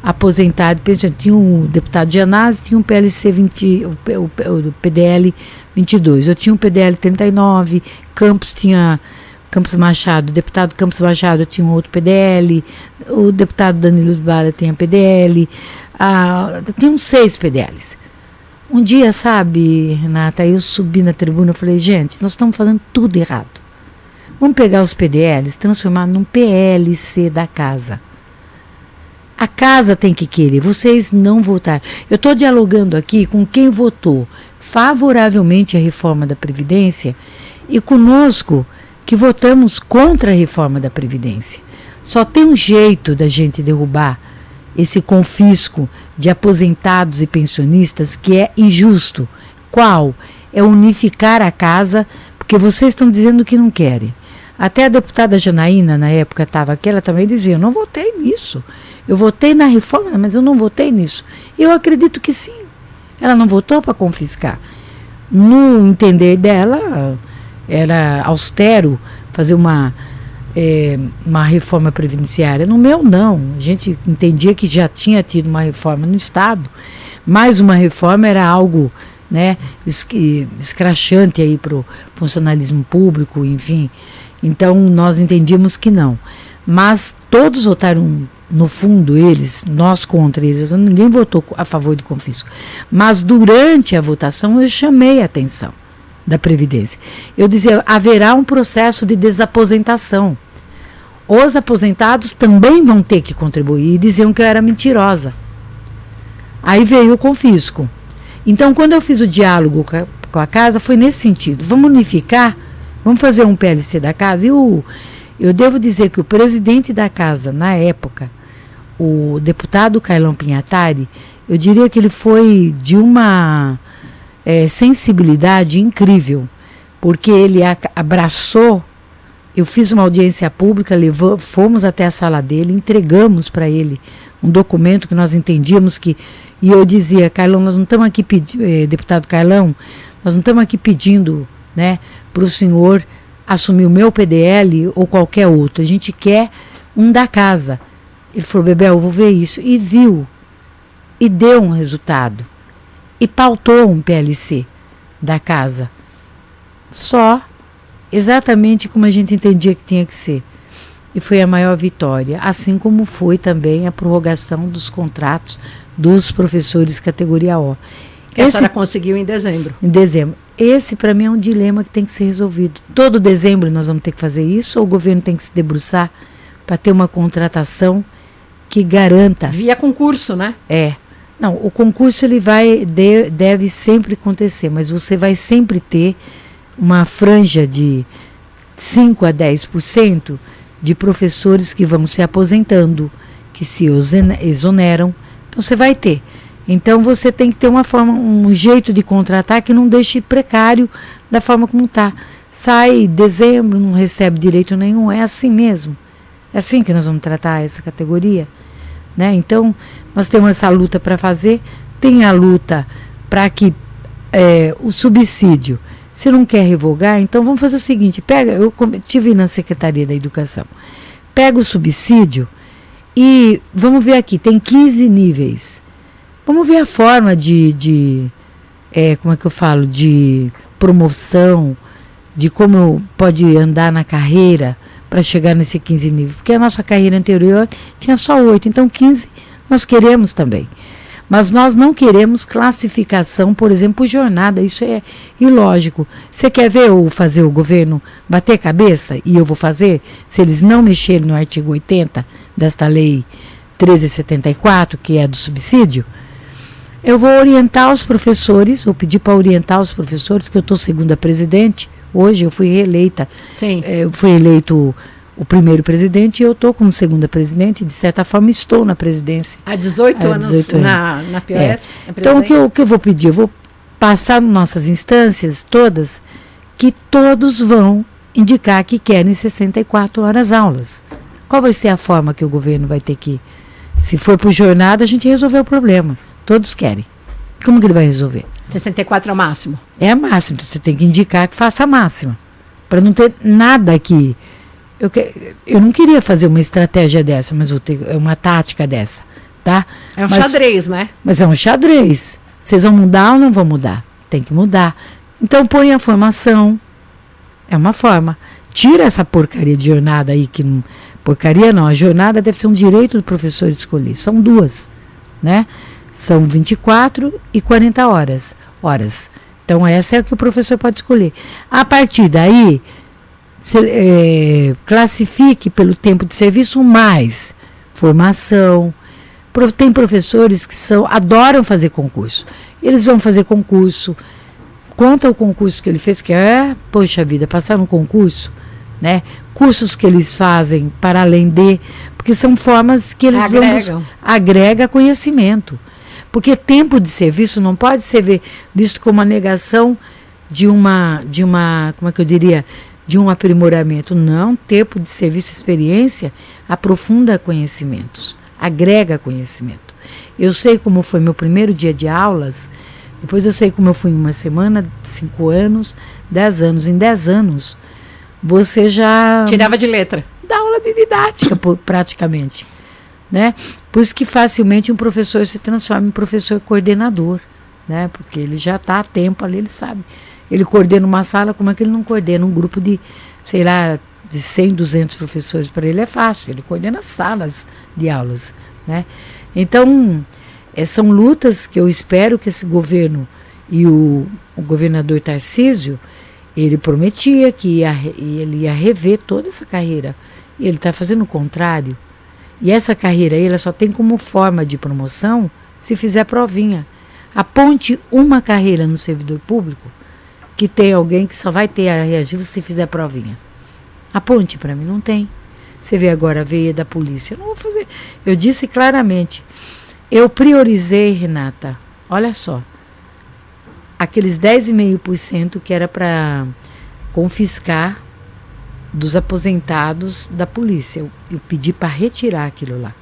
aposentado. Tinha um deputado Janazzi, tinha um PLC 20, o, o, o PDL 22. Eu tinha um PDL 39, Campos tinha Campos Machado, o deputado Campos Machado tinha um outro PDL, o deputado Danilo Bala tinha PDL, ah, tinha uns seis PDLs. Um dia, sabe, Renata, eu subi na tribuna e falei, gente, nós estamos fazendo tudo errado. Vamos pegar os PDLs, transformar num PLC da casa. A casa tem que querer, vocês não votaram. Eu estou dialogando aqui com quem votou favoravelmente à reforma da Previdência e conosco que votamos contra a reforma da Previdência. Só tem um jeito da gente derrubar esse confisco de aposentados e pensionistas que é injusto. Qual? É unificar a casa, porque vocês estão dizendo que não querem. Até a deputada Janaína, na época, estava aqui, ela também dizia: eu não votei nisso. Eu votei na reforma, mas eu não votei nisso. Eu acredito que sim. Ela não votou para confiscar. No entender dela, era austero fazer uma, é, uma reforma previdenciária. No meu, não. A gente entendia que já tinha tido uma reforma no Estado, mas uma reforma era algo né, escrachante aí para o funcionalismo público, enfim. Então nós entendíamos que não. Mas todos votaram, no fundo, eles, nós contra eles, ninguém votou a favor de confisco. Mas durante a votação eu chamei a atenção da Previdência. Eu dizia: haverá um processo de desaposentação. Os aposentados também vão ter que contribuir. E diziam que eu era mentirosa. Aí veio o confisco. Então, quando eu fiz o diálogo com a casa, foi nesse sentido. Vamos unificar Vamos fazer um PLC da casa? E o, eu devo dizer que o presidente da casa, na época, o deputado Cailão Pinhatari, eu diria que ele foi de uma é, sensibilidade incrível, porque ele abraçou. Eu fiz uma audiência pública, levou, fomos até a sala dele, entregamos para ele um documento que nós entendíamos que. E eu dizia, Carlão, nós não estamos aqui pedindo, eh, deputado Carlão, nós não estamos aqui pedindo né, para o senhor assumir o meu PDL ou qualquer outro. A gente quer um da casa. Ele falou, Bebel, eu vou ver isso. E viu. E deu um resultado. E pautou um PLC da casa. Só exatamente como a gente entendia que tinha que ser. E foi a maior vitória. Assim como foi também a prorrogação dos contratos dos professores categoria O. Que Esse, a senhora conseguiu em dezembro. Em dezembro. Esse, para mim, é um dilema que tem que ser resolvido. Todo dezembro nós vamos ter que fazer isso ou o governo tem que se debruçar para ter uma contratação que garanta. Via concurso, né? É. Não, o concurso ele vai de, deve sempre acontecer, mas você vai sempre ter uma franja de 5 a 10% de professores que vão se aposentando, que se exoneram. Então você vai ter. Então você tem que ter uma forma, um jeito de contratar que não deixe precário da forma como está. Sai dezembro, não recebe direito nenhum, é assim mesmo. É assim que nós vamos tratar essa categoria. Né? Então, nós temos essa luta para fazer, tem a luta para que é, o subsídio, se não quer revogar, então vamos fazer o seguinte: pega, eu tive na Secretaria da Educação, pega o subsídio e vamos ver aqui, tem 15 níveis. Vamos ver a forma de, de é, como é que eu falo, de promoção, de como pode andar na carreira para chegar nesse 15 nível. Porque a nossa carreira anterior tinha só 8, então 15 nós queremos também. Mas nós não queremos classificação, por exemplo, jornada. Isso é ilógico. Você quer ver ou fazer o governo bater cabeça? E eu vou fazer, se eles não mexerem no artigo 80 desta lei 1374, que é do subsídio, eu vou orientar os professores, vou pedir para orientar os professores, que eu estou segunda presidente. Hoje eu fui reeleita. Sim. É, eu fui eleito o primeiro presidente e eu estou como segunda presidente. De certa forma, estou na presidência. Há 18, Há 18 anos, anos, na, na POS. É. Então, o que, eu, o que eu vou pedir? Eu vou passar nossas instâncias todas que todos vão indicar que querem 64 horas aulas. Qual vai ser a forma que o governo vai ter que. Se for por jornada, a gente resolveu o problema. Todos querem. Como que ele vai resolver? 64 é o máximo. É a máxima. Então você tem que indicar que faça a máxima. Para não ter nada aqui. Eu, que, eu não queria fazer uma estratégia dessa, mas vou ter uma tática dessa. Tá? É um mas, xadrez, né? Mas é um xadrez. Vocês vão mudar ou não vão mudar? Tem que mudar. Então põe a formação. É uma forma. Tira essa porcaria de jornada aí, que não. Porcaria não, a jornada deve ser um direito do professor escolher. São duas. Né? São 24 e 40 horas. horas. Então, essa é o que o professor pode escolher. A partir daí, se, é, classifique pelo tempo de serviço mais formação. Tem professores que são adoram fazer concurso. Eles vão fazer concurso. Conta o concurso que ele fez, que é, poxa vida, passar no concurso, né? Cursos que eles fazem para além de, porque são formas que eles Agregam. agrega conhecimento. Porque tempo de serviço não pode ser visto como uma negação de uma de uma, como é que eu diria, de um aprimoramento. Não, tempo de serviço e experiência aprofunda conhecimentos, agrega conhecimento. Eu sei como foi meu primeiro dia de aulas, depois eu sei como eu fui em uma semana, cinco anos, dez anos. Em dez anos, você já. Tirava de letra. Dá aula de didática, praticamente. Né? Por isso que facilmente um professor se transforma em professor coordenador. Né? Porque ele já está a tempo ali, ele sabe. Ele coordena uma sala, como é que ele não coordena um grupo de, sei lá, de 100, 200 professores? Para ele é fácil, ele coordena salas de aulas. Né? Então, é, são lutas que eu espero que esse governo e o, o governador Tarcísio, ele prometia que ia, ele ia rever toda essa carreira. E ele está fazendo o contrário. E essa carreira aí, ela só tem como forma de promoção se fizer provinha. Aponte uma carreira no servidor público que tem alguém que só vai ter a reagir se fizer provinha. Aponte para mim, não tem. Você vê agora a veia da polícia. Eu não vou fazer. Eu disse claramente. Eu priorizei, Renata, olha só, aqueles 10,5% que era para confiscar dos aposentados da polícia. Eu, eu pedi para retirar aquilo lá.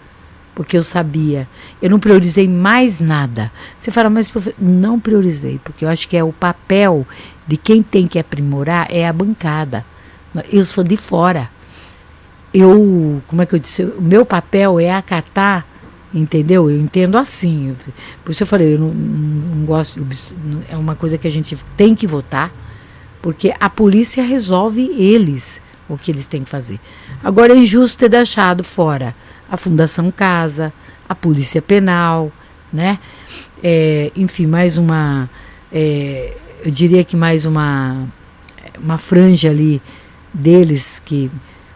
Porque eu sabia, eu não priorizei mais nada. Você fala, mas não priorizei, porque eu acho que é o papel de quem tem que aprimorar é a bancada. Eu sou de fora. Eu, como é que eu disse? O meu papel é acatar Entendeu? Eu entendo assim. Por isso eu falei, eu não, não gosto. É uma coisa que a gente tem que votar, porque a polícia resolve eles o que eles têm que fazer. Agora é injusto ter deixado fora a Fundação Casa, a Polícia Penal, né? É, enfim, mais uma. É, eu diria que mais uma, uma franja ali deles que.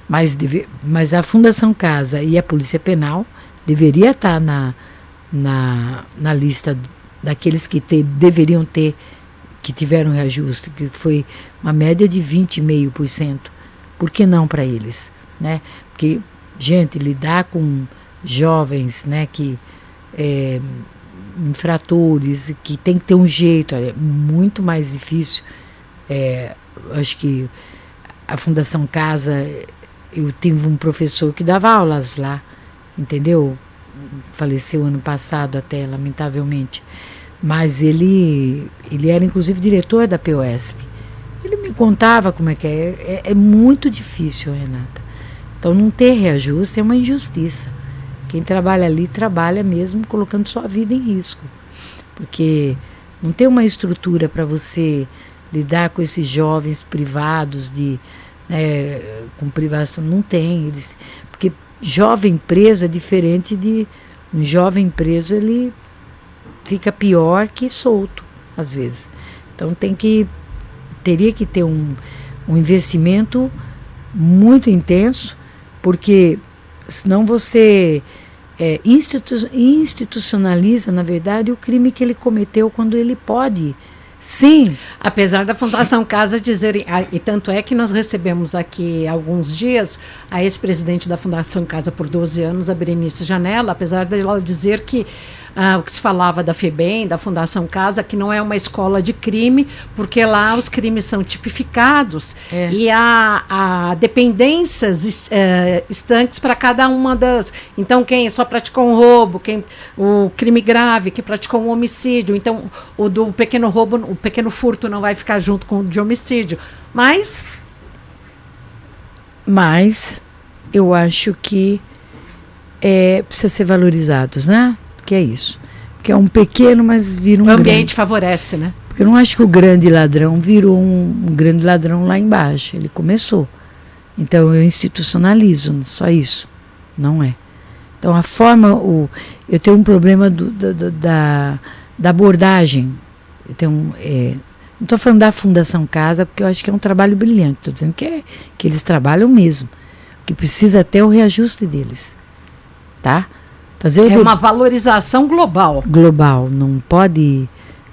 Mas, mas a Fundação Casa e a Polícia Penal deveria estar na, na, na lista daqueles que ter, deveriam ter, que tiveram reajuste, que foi uma média de 20,5%. Por que não para eles? Né? Porque, gente, lidar com jovens né, que é, infratores, que tem que ter um jeito, é muito mais difícil. É, acho que a Fundação Casa, eu tive um professor que dava aulas lá entendeu? Faleceu ano passado até, lamentavelmente. Mas ele, ele era inclusive diretor da POSP. Ele me contava como é que é. É, é muito difícil, Renata. Então não ter reajuste é uma injustiça. Quem trabalha ali trabalha mesmo colocando sua vida em risco. Porque não tem uma estrutura para você lidar com esses jovens privados de né, com privação não tem eles porque jovem preso é diferente de um jovem preso, ele fica pior que solto, às vezes. Então tem que teria que ter um, um investimento muito intenso, porque senão você é, institu institucionaliza, na verdade, o crime que ele cometeu quando ele pode Sim. Apesar da Fundação Casa dizerem, ah, e tanto é que nós recebemos aqui alguns dias a ex-presidente da Fundação Casa por 12 anos, a Berenice Janela, apesar dela dizer que ah, o que se falava da FEBEM, da Fundação Casa, que não é uma escola de crime, porque lá os crimes são tipificados é. e há, há dependências é, estanques para cada uma das. Então, quem só praticou um roubo, quem o crime grave, que praticou um homicídio, então o do pequeno roubo, o pequeno furto não vai ficar junto com o de homicídio. Mas. Mas eu acho que é, precisa ser valorizados, né? que é isso. Que é um pequeno, mas vira um O ambiente grande. favorece, né? Porque eu não acho que o grande ladrão virou um, um grande ladrão lá embaixo. Ele começou. Então eu institucionalizo, só isso. Não é. Então a forma, o, eu tenho um problema do, do, da, da abordagem. Eu tenho, é, não estou falando da Fundação Casa, porque eu acho que é um trabalho brilhante. Estou dizendo que, é, que eles trabalham mesmo. Que precisa até o reajuste deles. Tá? Fazer é uma valorização global. Global, não pode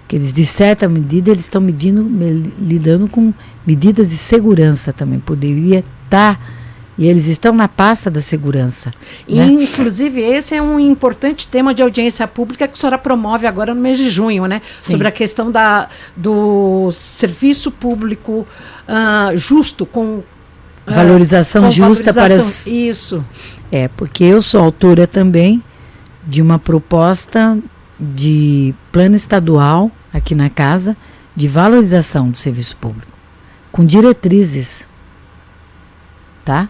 que eles de certa medida eles estão medindo lidando com medidas de segurança também poderia está e eles estão na pasta da segurança. E, né? Inclusive, esse é um importante tema de audiência pública que a senhora promove agora no mês de junho, né? Sim. Sobre a questão da, do serviço público uh, justo, com. Uh, valorização com justa valorização, para as. Isso. É, porque eu sou autora também de uma proposta de plano estadual aqui na casa de valorização do serviço público, com diretrizes, tá?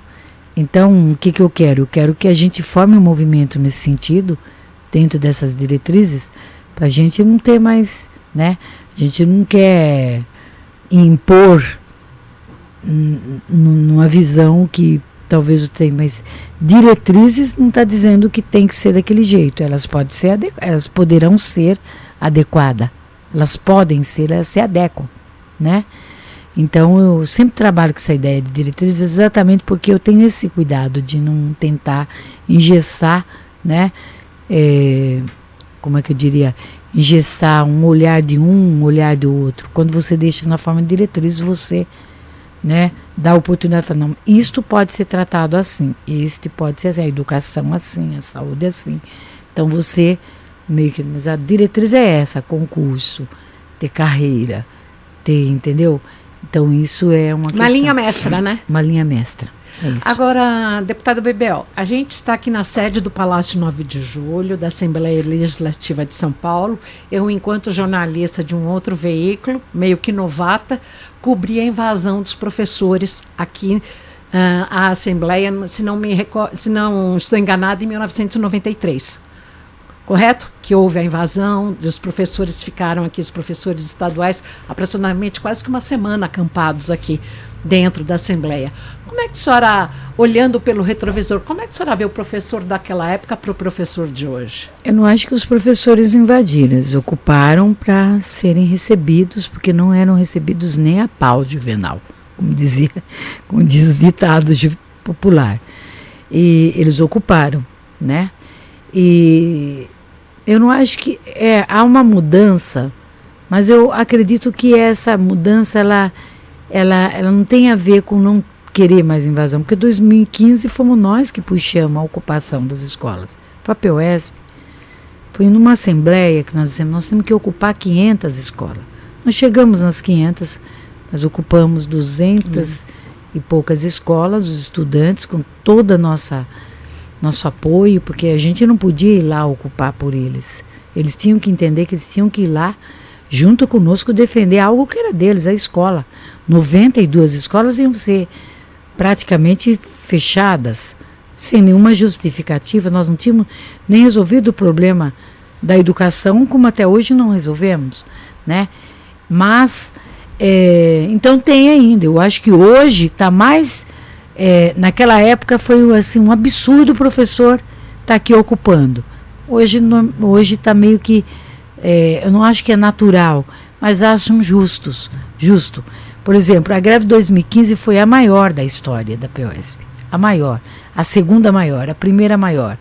Então, o que, que eu quero? Eu quero que a gente forme um movimento nesse sentido, dentro dessas diretrizes, para a gente não ter mais, né? A gente não quer impor numa visão que talvez tenha, mas diretrizes não está dizendo que tem que ser daquele jeito. Elas podem ser, elas poderão ser adequadas. Elas podem ser, elas se adequam, né? Então eu sempre trabalho com essa ideia de diretrizes exatamente porque eu tenho esse cuidado de não tentar engessar, né? É, como é que eu diria? Engessar um olhar de um, um olhar do outro. Quando você deixa na forma de diretriz, você né, dá a oportunidade de falar, não, isto pode ser tratado assim, este pode ser assim, a educação assim, a saúde assim. Então você meio que, mas a diretriz é essa, concurso, ter carreira, ter, entendeu? Então isso é uma, uma questão, linha mestra, né? Uma linha mestra. É Agora, deputada Bebel, a gente está aqui na sede do Palácio 9 de Julho, da Assembleia Legislativa de São Paulo. Eu, enquanto jornalista de um outro veículo, meio que novata, cobri a invasão dos professores aqui uh, à Assembleia, se não, me se não estou enganada, em 1993 correto? Que houve a invasão, os professores ficaram aqui, os professores estaduais, aproximadamente quase que uma semana acampados aqui dentro da Assembleia. Como é que a senhora, olhando pelo retrovisor, como é que a senhora vê o professor daquela época para o professor de hoje? Eu não acho que os professores invadiram, eles ocuparam para serem recebidos, porque não eram recebidos nem a pau de venal, como dizia, como diz o ditado popular. E eles ocuparam, né? E eu não acho que é, há uma mudança, mas eu acredito que essa mudança ela, ela, ela não tem a ver com não querer mais invasão, porque 2015 fomos nós que puxamos a ocupação das escolas. POSP. Foi numa assembleia que nós dissemos, nós temos que ocupar 500 escolas. Nós chegamos nas 500, nós ocupamos 200 hum. e poucas escolas, os estudantes, com toda a nossa nosso apoio, porque a gente não podia ir lá ocupar por eles. Eles tinham que entender que eles tinham que ir lá junto conosco defender algo que era deles, a escola. 92 escolas iam ser praticamente fechadas, sem nenhuma justificativa. Nós não tínhamos nem resolvido o problema da educação, como até hoje não resolvemos, né? Mas, é, então tem ainda. Eu acho que hoje está mais é, naquela época foi assim um absurdo o professor estar tá aqui ocupando. Hoje está meio que é, eu não acho que é natural, mas acham justos, justo. Por exemplo, a greve de 2015 foi a maior da história da POSP, a maior, a segunda maior, a primeira maior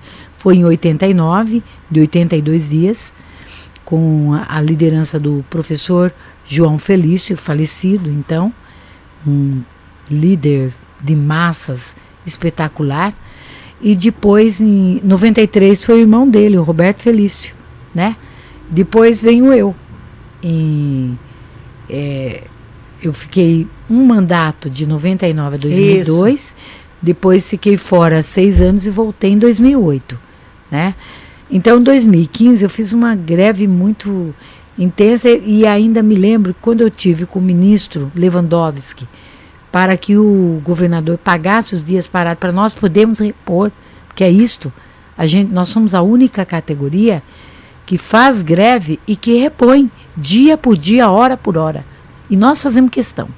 foi em 89, de 82 dias, com a liderança do professor João Felício, falecido então, um líder de massas espetacular. E depois, em 93, foi o irmão dele, o Roberto Felício, né? Depois venho eu. E, é, eu fiquei um mandato de 99 a 2002. Isso. Depois fiquei fora seis anos e voltei em 2008, né? Então, em 2015, eu fiz uma greve muito intensa e ainda me lembro quando eu tive com o ministro Lewandowski, para que o governador pagasse os dias parados para nós podermos repor, porque é isto. A gente, nós somos a única categoria que faz greve e que repõe dia por dia, hora por hora. E nós fazemos questão.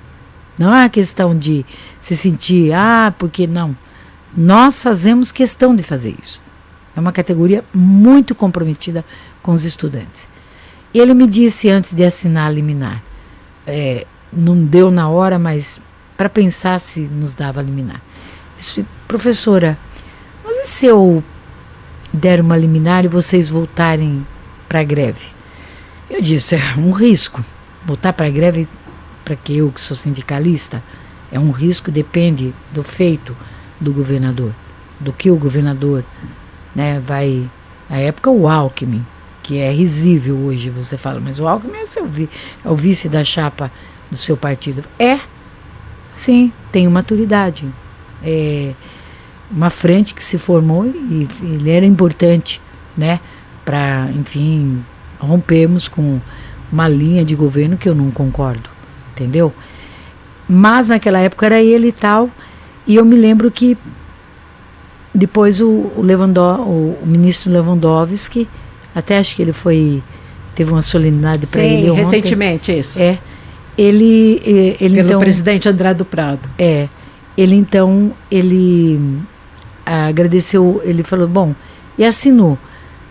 Não é uma questão de se sentir, ah, porque não. Nós fazemos questão de fazer isso. É uma categoria muito comprometida com os estudantes. Ele me disse antes de assinar a liminar, é, não deu na hora, mas para pensar se nos dava liminar. Professora, mas e se eu der uma liminar e vocês voltarem para a greve? Eu disse, é um risco. Voltar para a greve para que eu que sou sindicalista É um risco, depende do feito do governador, do que o governador né, vai. Na época, o Alckmin, que é risível hoje, você fala, mas o Alckmin é, seu, é o vice da chapa do seu partido. É, sim, tem maturidade. É uma frente que se formou e ele era importante, né, para, enfim, rompermos com uma linha de governo que eu não concordo, entendeu? Mas naquela época era ele e tal, e eu me lembro que depois o, o, Lewandowski, o, o ministro Lewandowski, até acho que ele foi teve uma solenidade para ele ontem, recentemente isso. É. Ele ele Pelo então presidente André do Prado. É. Ele então ele agradeceu, ele falou: "Bom, e assinou.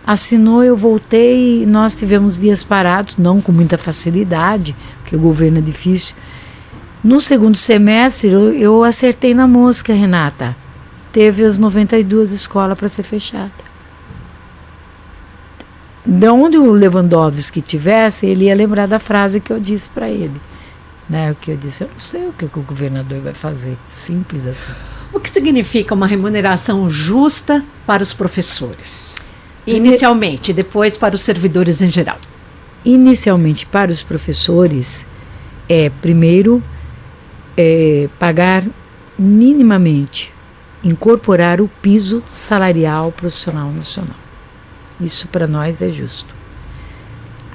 Assinou, eu voltei, nós tivemos dias parados, não com muita facilidade, porque o governo é difícil. No segundo semestre, eu, eu acertei na mosca, Renata. Teve as 92 escolas para ser fechada. De onde o Lewandowski tivesse, ele ia lembrar da frase que eu disse para ele. Né, o que eu disse, eu não sei o que, o governador vai fazer. Simples assim. O que significa uma remuneração justa para os professores? Inicialmente, depois para os servidores em geral. Inicialmente, para os professores, é primeiro é, pagar minimamente, incorporar o piso salarial profissional nacional. Isso para nós é justo.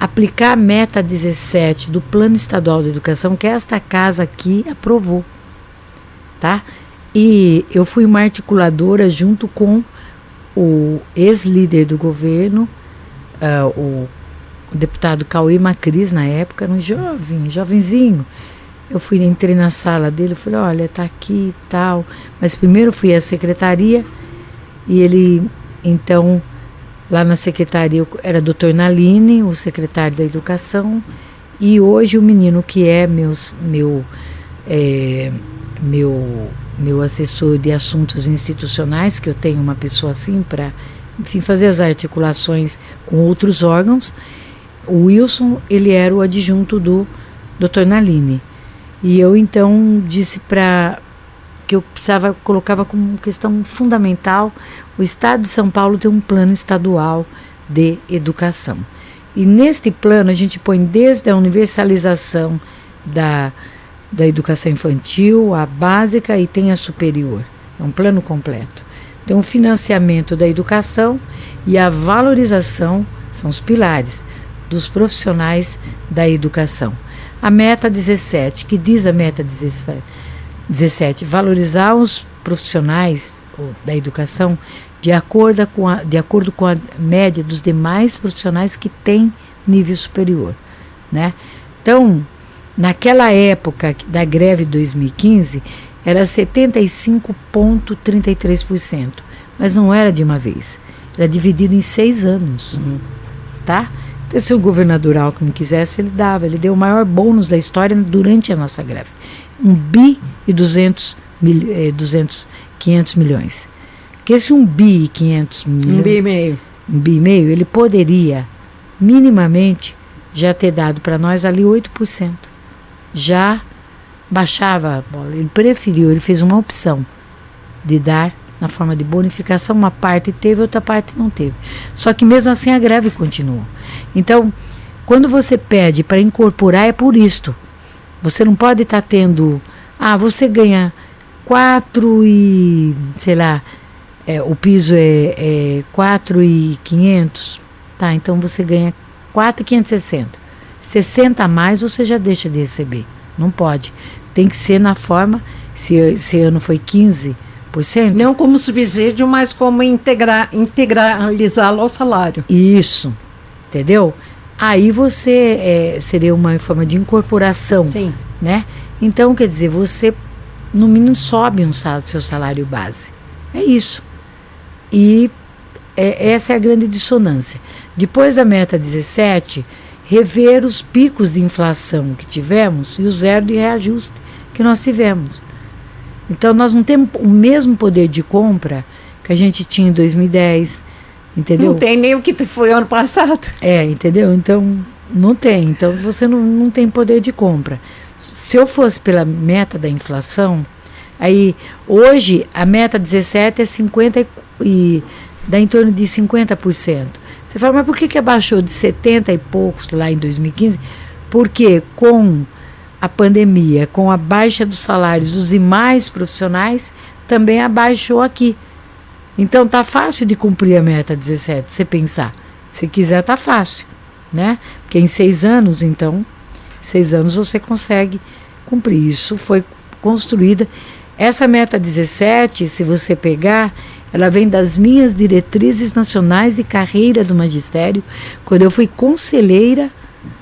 Aplicar a meta 17 do Plano Estadual de Educação, que esta casa aqui aprovou. Tá? E eu fui uma articuladora junto com o ex-líder do governo, uh, o deputado Cauê Macris, na época, era um jovem, jovenzinho. Eu fui, entrei na sala dele, falei, olha, tá aqui e tal. Mas primeiro fui à secretaria e ele, então, lá na secretaria era doutor Naline, o secretário da educação, e hoje o menino que é meus, meu, é, meu, meu assessor de assuntos institucionais, que eu tenho uma pessoa assim para, enfim, fazer as articulações com outros órgãos. O Wilson, ele era o adjunto do doutor Naline. E eu então disse para que eu precisava colocava como questão fundamental o Estado de São Paulo tem um plano estadual de educação. E neste plano a gente põe desde a universalização da, da educação infantil, a básica e tem a superior. É um plano completo. Tem o financiamento da educação e a valorização são os pilares dos profissionais da educação. A meta 17, que diz a meta 17, 17 valorizar os profissionais da educação de acordo, com a, de acordo com a média dos demais profissionais que têm nível superior. Né? Então, naquela época da greve de 2015, era 75,33%, mas não era de uma vez, era dividido em seis anos. Uhum. Tá? Então, se o governador Alckmin quisesse, ele dava. Ele deu o maior bônus da história durante a nossa greve. Um bi e 200, mil, eh, 200 500 milhões. Que esse um bi e 500 milhões... Um bi e meio. Um bi e meio, ele poderia, minimamente, já ter dado para nós ali 8%. Já baixava a bola. Ele preferiu, ele fez uma opção de dar na forma de bonificação, uma parte teve, outra parte não teve. Só que mesmo assim a greve continuou. Então, quando você pede para incorporar, é por isto. Você não pode estar tá tendo. Ah, você ganha 4 e. sei lá, é, o piso é, é 4 e 500. Tá, então você ganha 4,560. 60 a mais você já deixa de receber. Não pode. Tem que ser na forma. Se esse ano foi 15 não como subsídio, mas como integrar, integralizá-lo ao salário. Isso, entendeu? Aí você é, seria uma forma de incorporação, Sim. né? Então, quer dizer, você no mínimo sobe um salário, seu salário base. É isso. E é, essa é a grande dissonância. Depois da meta 17, rever os picos de inflação que tivemos e o zero de reajuste que nós tivemos. Então nós não temos o mesmo poder de compra que a gente tinha em 2010, entendeu? Não tem nem o que foi ano passado. É, entendeu? Então não tem. Então você não, não tem poder de compra. Se eu fosse pela meta da inflação, aí hoje a meta 17 é 50 e dá em torno de 50%. Você fala, mas por que, que abaixou de 70 e poucos lá em 2015? Porque com a pandemia, com a baixa dos salários dos demais profissionais, também abaixou aqui. Então tá fácil de cumprir a meta 17, você pensar. Se quiser, tá fácil, né? Porque em seis anos, então, seis anos você consegue cumprir. Isso foi construída. Essa meta 17, se você pegar, ela vem das minhas diretrizes nacionais de carreira do magistério, quando eu fui conselheira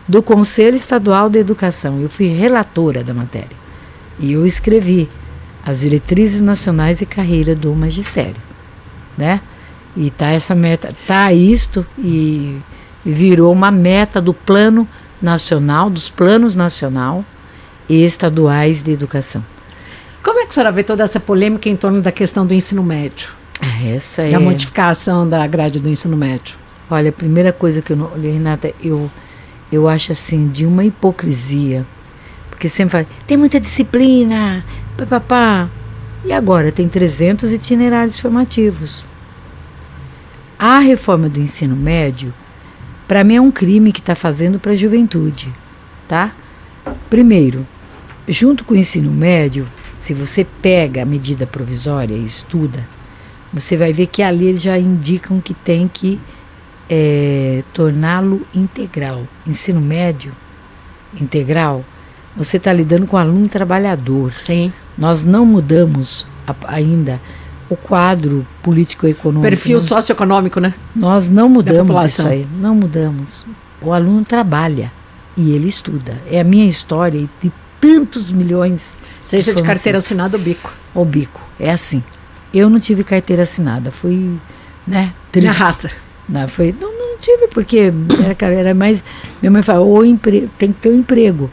do Conselho Estadual de Educação. Eu fui relatora da matéria. E eu escrevi as diretrizes nacionais de carreira do magistério, né? E tá essa meta, tá isto e virou uma meta do plano nacional, dos planos nacional e estaduais de educação. Como é que a senhora vê toda essa polêmica em torno da questão do ensino médio? Essa é. Da modificação da grade do ensino médio. Olha, a primeira coisa que eu não. Renata, eu eu acho assim, de uma hipocrisia. Porque sempre fala, tem muita disciplina, papapá. E agora tem 300 itinerários formativos. A reforma do ensino médio, para mim, é um crime que está fazendo para a juventude, tá? Primeiro, junto com o ensino médio, se você pega a medida provisória e estuda, você vai ver que ali já indicam que tem que é, torná-lo integral. Ensino médio integral, você está lidando com aluno trabalhador. Sim. Nós não mudamos a, ainda o quadro político-econômico. Perfil não, socioeconômico, né? Nós não mudamos isso aí. Não mudamos. O aluno trabalha e ele estuda. É a minha história de tantos milhões. Seja de carteira assim. assinada ou bico. Ou bico. É assim. Eu não tive carteira assinada. Fui, né? Triste. Na raça. Não, foi, não, não tive, porque era, era mais. Minha mãe falou, ou empre, tem que ter um emprego.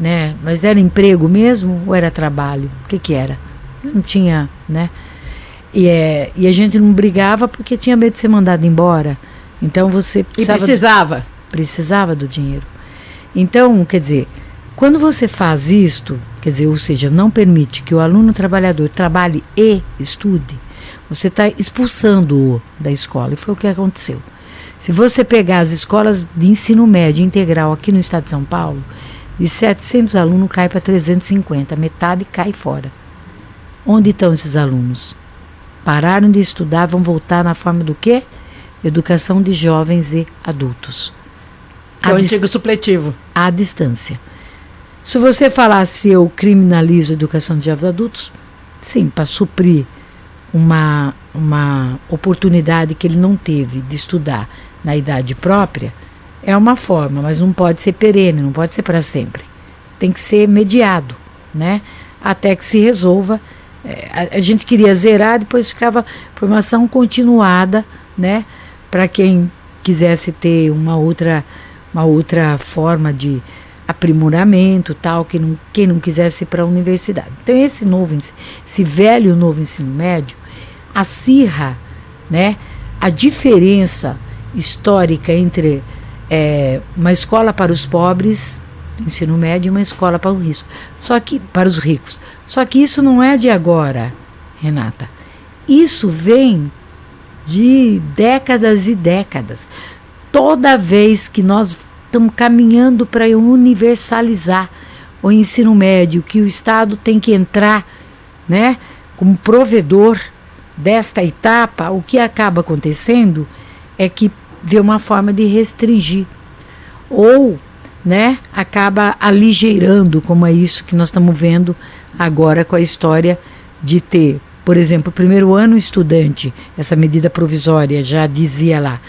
Né? Mas era emprego mesmo ou era trabalho? O que, que era? Não tinha, né? E, é, e a gente não brigava porque tinha medo de ser mandado embora. Então você precisava. E precisava. Do, precisava do dinheiro. Então, quer dizer, quando você faz isto, quer dizer, ou seja, não permite que o aluno trabalhador trabalhe e estude, você está expulsando-o da escola. E foi o que aconteceu. Se você pegar as escolas de ensino médio integral aqui no estado de São Paulo, de 700 alunos cai para 350, metade cai fora. Onde estão esses alunos? Pararam de estudar, vão voltar na forma do quê? Educação de jovens e adultos. Que é o antigo supletivo. À distância. Se você falar se eu criminalizo a educação de jovens e adultos, sim, para suprir uma, uma oportunidade que ele não teve de estudar na idade própria, é uma forma, mas não pode ser perene, não pode ser para sempre. Tem que ser mediado, né? Até que se resolva. É, a, a, gente queria zerar, depois ficava formação continuada, né? Para quem quisesse ter uma outra, uma outra forma de aprimoramento, tal, que não, quem não quisesse ir para a universidade. Então esse novo, esse velho novo ensino médio, acirra né, a diferença histórica entre é, uma escola para os pobres, ensino médio, e uma escola para o risco. Só que para os ricos. Só que isso não é de agora, Renata. Isso vem de décadas e décadas. Toda vez que nós estamos caminhando para universalizar o ensino médio, que o Estado tem que entrar, né, como provedor desta etapa, o que acaba acontecendo é que vê uma forma de restringir ou né, acaba aligeirando, como é isso que nós estamos vendo agora com a história de ter, por exemplo, primeiro ano estudante, essa medida provisória já dizia lá,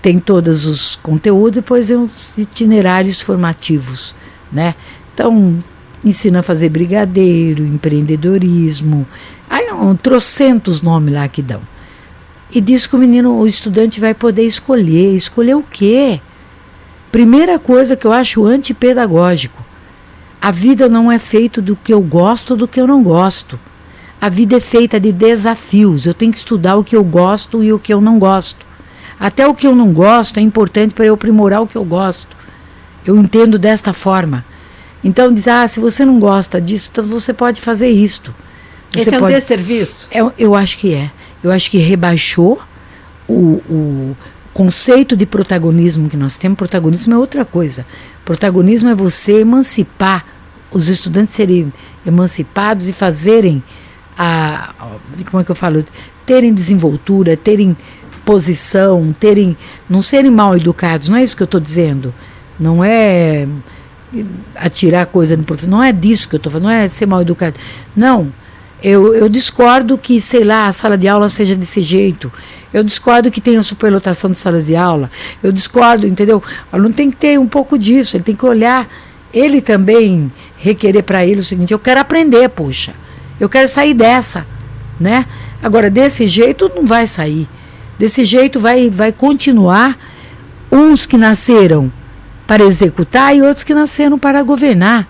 tem todos os conteúdos, depois tem os itinerários formativos, né? Então, ensina a fazer brigadeiro, empreendedorismo, Aí um trocentos nomes lá que dão. E diz que o menino, o estudante vai poder escolher. Escolher o quê? Primeira coisa que eu acho antipedagógico. A vida não é feita do que eu gosto do que eu não gosto. A vida é feita de desafios. Eu tenho que estudar o que eu gosto e o que eu não gosto. Até o que eu não gosto é importante para eu aprimorar o que eu gosto. Eu entendo desta forma. Então diz, ah, se você não gosta disso, então você pode fazer isto. Você Esse é um pode... desserviço? É, eu acho que é. Eu acho que rebaixou o, o conceito de protagonismo que nós temos. Protagonismo é outra coisa. Protagonismo é você emancipar, os estudantes serem emancipados e fazerem a. Como é que eu falo? Terem desenvoltura, terem posição, terem. não serem mal educados. Não é isso que eu estou dizendo. Não é atirar coisa no professor. Não é disso que eu estou falando, não é ser mal educado. Não. Eu, eu discordo que, sei lá, a sala de aula seja desse jeito. Eu discordo que tenha superlotação de salas de aula. Eu discordo, entendeu? O aluno tem que ter um pouco disso, ele tem que olhar. Ele também requerer para ele o seguinte: eu quero aprender, poxa. Eu quero sair dessa, né? Agora, desse jeito não vai sair. Desse jeito vai, vai continuar uns que nasceram para executar e outros que nasceram para governar.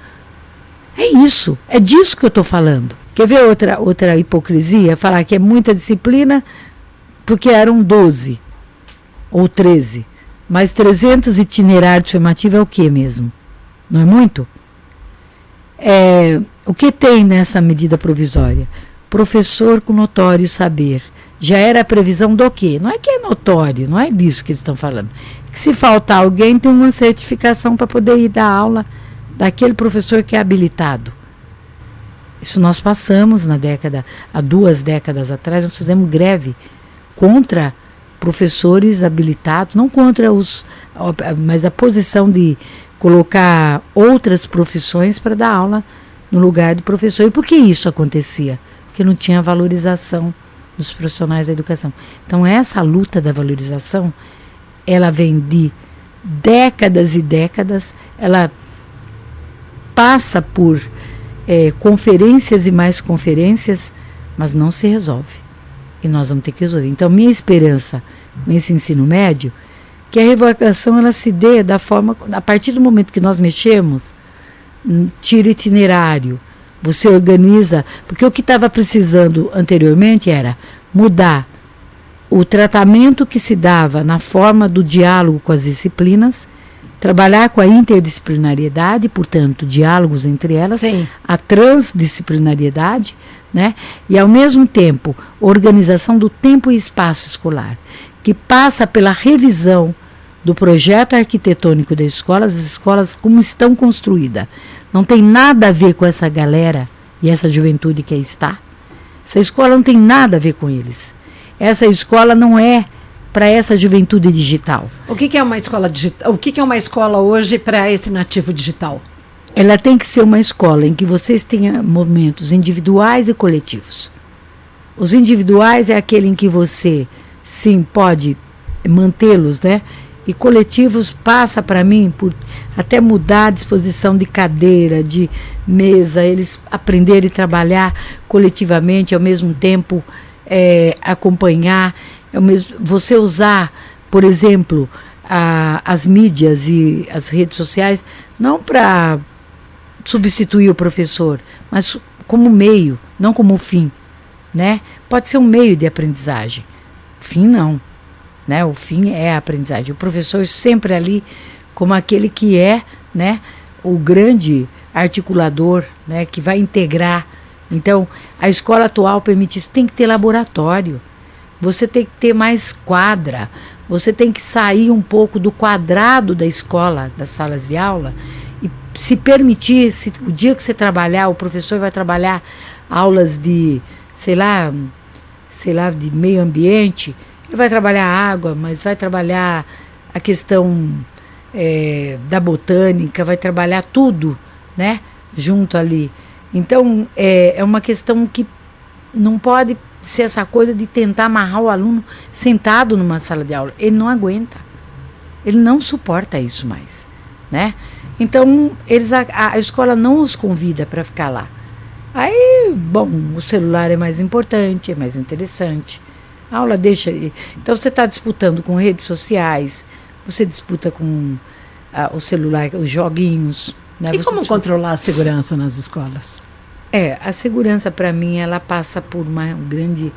É isso, é disso que eu estou falando. Quer ver outra, outra hipocrisia? Falar que é muita disciplina porque eram 12 ou 13. Mas 300 itinerários formativos é o que mesmo? Não é muito? É, o que tem nessa medida provisória? Professor com notório saber. Já era a previsão do quê? Não é que é notório, não é disso que eles estão falando. Que se faltar alguém, tem uma certificação para poder ir dar aula daquele professor que é habilitado. Isso nós passamos na década, há duas décadas atrás, nós fizemos greve contra professores habilitados, não contra os, mas a posição de colocar outras profissões para dar aula no lugar do professor. E por que isso acontecia? Porque não tinha valorização dos profissionais da educação. Então essa luta da valorização, ela vem de décadas e décadas, ela passa por é, conferências e mais conferências, mas não se resolve. E nós vamos ter que resolver. Então, minha esperança com esse ensino médio, que a revogação ela se dê da forma, a partir do momento que nós mexemos, hum, tira itinerário, você organiza, porque o que estava precisando anteriormente era mudar o tratamento que se dava na forma do diálogo com as disciplinas trabalhar com a interdisciplinariedade, portanto, diálogos entre elas, Sim. a transdisciplinariedade, né? E ao mesmo tempo, organização do tempo e espaço escolar, que passa pela revisão do projeto arquitetônico das escolas, as escolas como estão construídas. Não tem nada a ver com essa galera e essa juventude que aí está. Essa escola não tem nada a ver com eles. Essa escola não é para essa juventude digital. O que, que é uma escola digital? O que, que é uma escola hoje para esse nativo digital? Ela tem que ser uma escola em que vocês tenham momentos individuais e coletivos. Os individuais é aquele em que você sim pode mantê-los, né? E coletivos passa para mim por até mudar a disposição de cadeira, de mesa, eles aprenderem a trabalhar coletivamente, ao mesmo tempo é, acompanhar é mesmo, você usar, por exemplo, a, as mídias e as redes sociais, não para substituir o professor, mas como meio, não como fim. Né? Pode ser um meio de aprendizagem. Fim não. Né? O fim é a aprendizagem. O professor sempre ali como aquele que é né, o grande articulador, né, que vai integrar. Então, a escola atual permite isso. Tem que ter laboratório. Você tem que ter mais quadra. Você tem que sair um pouco do quadrado da escola, das salas de aula, e se permitir, se o dia que você trabalhar, o professor vai trabalhar aulas de, sei lá, sei lá, de meio ambiente, ele vai trabalhar água, mas vai trabalhar a questão é, da botânica, vai trabalhar tudo, né, junto ali. Então é, é uma questão que não pode ser essa coisa de tentar amarrar o aluno sentado numa sala de aula. Ele não aguenta. Ele não suporta isso mais, né? Então, eles a, a escola não os convida para ficar lá. Aí, bom, o celular é mais importante, é mais interessante. A aula deixa. Então, você está disputando com redes sociais, você disputa com ah, o celular, os joguinhos. Né? E você como disputa... controlar a segurança nas escolas? É, a segurança para mim ela passa por uma grande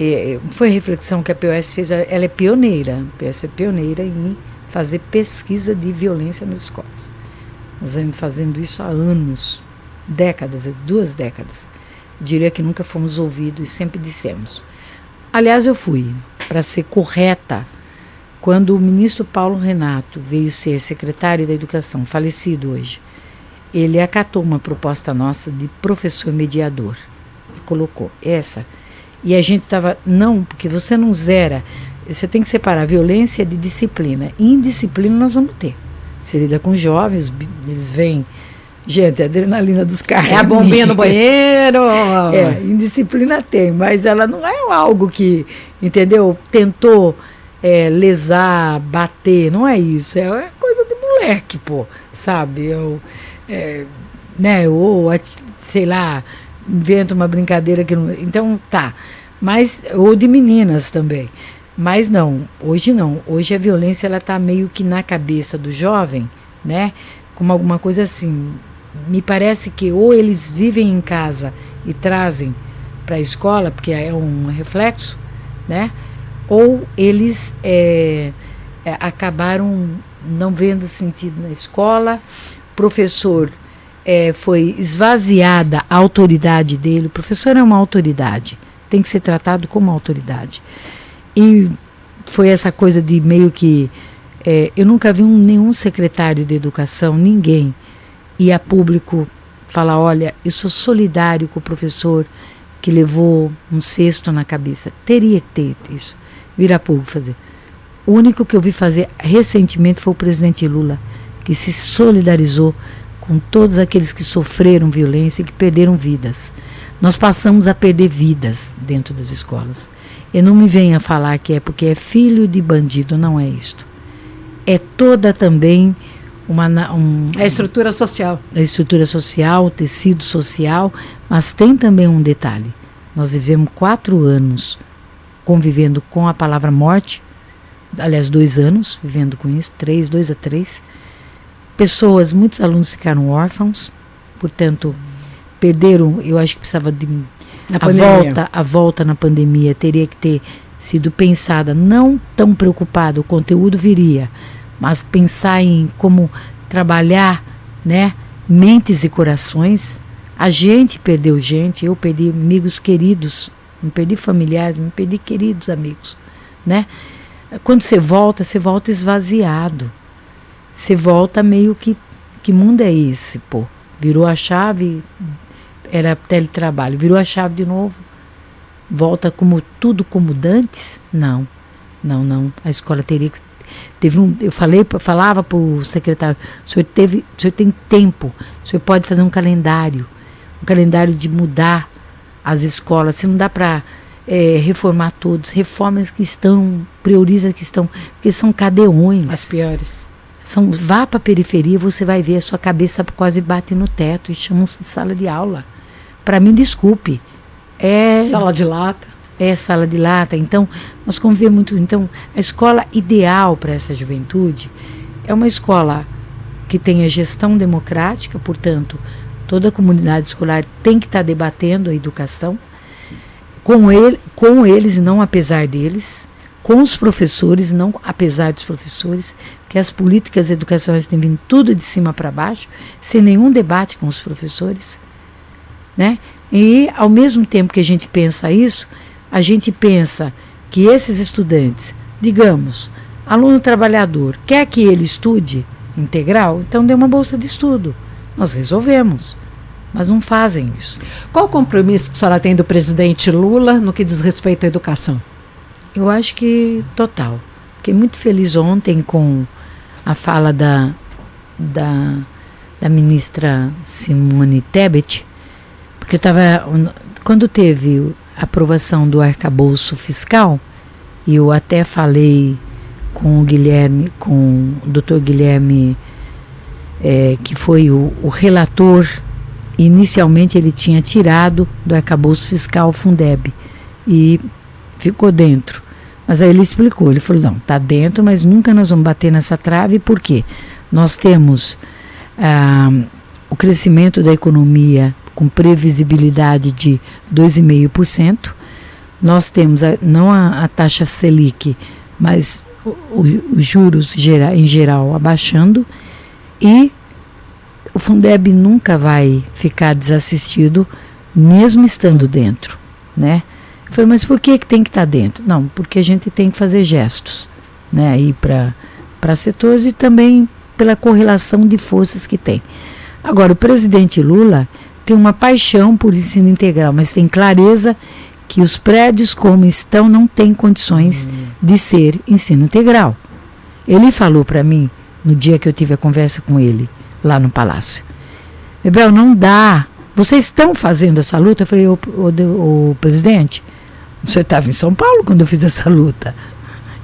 é, foi a reflexão que a POS fez, ela é pioneira, a POS é pioneira em fazer pesquisa de violência nas escolas. Nós vamos fazendo isso há anos, décadas, duas décadas. diria que nunca fomos ouvidos e sempre dissemos. Aliás, eu fui, para ser correta, quando o ministro Paulo Renato veio ser secretário da Educação, falecido hoje, ele acatou uma proposta nossa de professor mediador e colocou essa. E a gente estava, não, porque você não zera, você tem que separar violência de disciplina. Indisciplina nós vamos ter. Você lida com jovens, eles vêm. Gente, a adrenalina dos caras. É a bombinha no banheiro. É, indisciplina tem, mas ela não é algo que, entendeu? Tentou é, lesar, bater, não é isso. É coisa de moleque, pô, sabe? Eu, é, né, ou, sei lá, inventa uma brincadeira que não. Então, tá. Mas, ou de meninas também. Mas não, hoje não. Hoje a violência ela está meio que na cabeça do jovem, né? Como alguma coisa assim. Me parece que ou eles vivem em casa e trazem para a escola, porque é um reflexo, né? Ou eles é, é, acabaram não vendo sentido na escola, professor é, foi esvaziada a autoridade dele. O professor é uma autoridade, tem que ser tratado como autoridade. E foi essa coisa de meio que. É, eu nunca vi um, nenhum secretário de educação, ninguém, ir a público falar: olha, eu sou solidário com o professor que levou um cesto na cabeça. Teria que ter isso. Vir a público fazer. O único que eu vi fazer recentemente foi o presidente Lula, que se solidarizou com todos aqueles que sofreram violência e que perderam vidas. Nós passamos a perder vidas dentro das escolas. E não me venha falar que é porque é filho de bandido, não é isto. É toda também uma um, é a estrutura social. A estrutura social, o tecido social, mas tem também um detalhe. Nós vivemos quatro anos convivendo com a palavra morte, aliás, dois anos vivendo com isso, três, dois a três. Pessoas, muitos alunos ficaram órfãos, portanto, perderam, eu acho que precisava de na a volta, a volta na pandemia teria que ter sido pensada não tão preocupada, o conteúdo viria, mas pensar em como trabalhar, né, mentes e corações. A gente perdeu gente, eu perdi amigos queridos, me perdi familiares, me perdi queridos amigos, né? Quando você volta, você volta esvaziado. Você volta meio que que mundo é esse, pô? Virou a chave, era teletrabalho, virou a chave de novo, volta como tudo como dantes? Não, não, não. A escola teria que teve um, eu falei, falava para o secretário, o senhor teve, senhor tem tempo, o senhor pode fazer um calendário, um calendário de mudar as escolas. Se não dá para é, reformar todos, reformas que estão, prioriza que estão, porque são cadeões. As piores. São, vá para a periferia, você vai ver a sua cabeça quase bate no teto e chamam-se de sala de aula. Para mim, desculpe. É sala de lata. É sala de lata. Então, nós convivemos muito. Então, a escola ideal para essa juventude é uma escola que tenha gestão democrática, portanto, toda a comunidade escolar tem que estar tá debatendo a educação com, ele, com eles e não apesar deles, com os professores, não apesar dos professores, que as políticas educacionais têm vindo tudo de cima para baixo, sem nenhum debate com os professores. Né? E, ao mesmo tempo que a gente pensa isso, a gente pensa que esses estudantes, digamos, aluno trabalhador, quer que ele estude integral, então dê uma bolsa de estudo. Nós resolvemos. Mas não fazem isso. Qual o compromisso que a senhora tem do presidente Lula no que diz respeito à educação? Eu acho que total. Fiquei muito feliz ontem com a fala da, da, da ministra Simone Tebet, porque eu estava. Quando teve a aprovação do arcabouço fiscal, eu até falei com o Guilherme, com o doutor Guilherme, é, que foi o, o relator, inicialmente ele tinha tirado do arcabouço fiscal o Fundeb e ficou dentro. Mas aí ele explicou, ele falou, não, está dentro, mas nunca nós vamos bater nessa trave, por quê? Nós temos ah, o crescimento da economia com previsibilidade de 2,5%. Nós temos a, não a, a, taxa Selic, mas os juros gera, em geral abaixando e o Fundeb nunca vai ficar desassistido, mesmo estando dentro, né? Eu falei, mas por que, que tem que estar tá dentro? Não, porque a gente tem que fazer gestos, né? Aí para setores e também pela correlação de forças que tem. Agora, o presidente Lula tem uma paixão por ensino integral, mas tem clareza que os prédios como estão não têm condições uhum. de ser ensino integral. Ele falou para mim no dia que eu tive a conversa com ele lá no palácio. Bebel, não dá. Vocês estão fazendo essa luta? Eu falei, o, o, o presidente, o senhor estava em São Paulo quando eu fiz essa luta.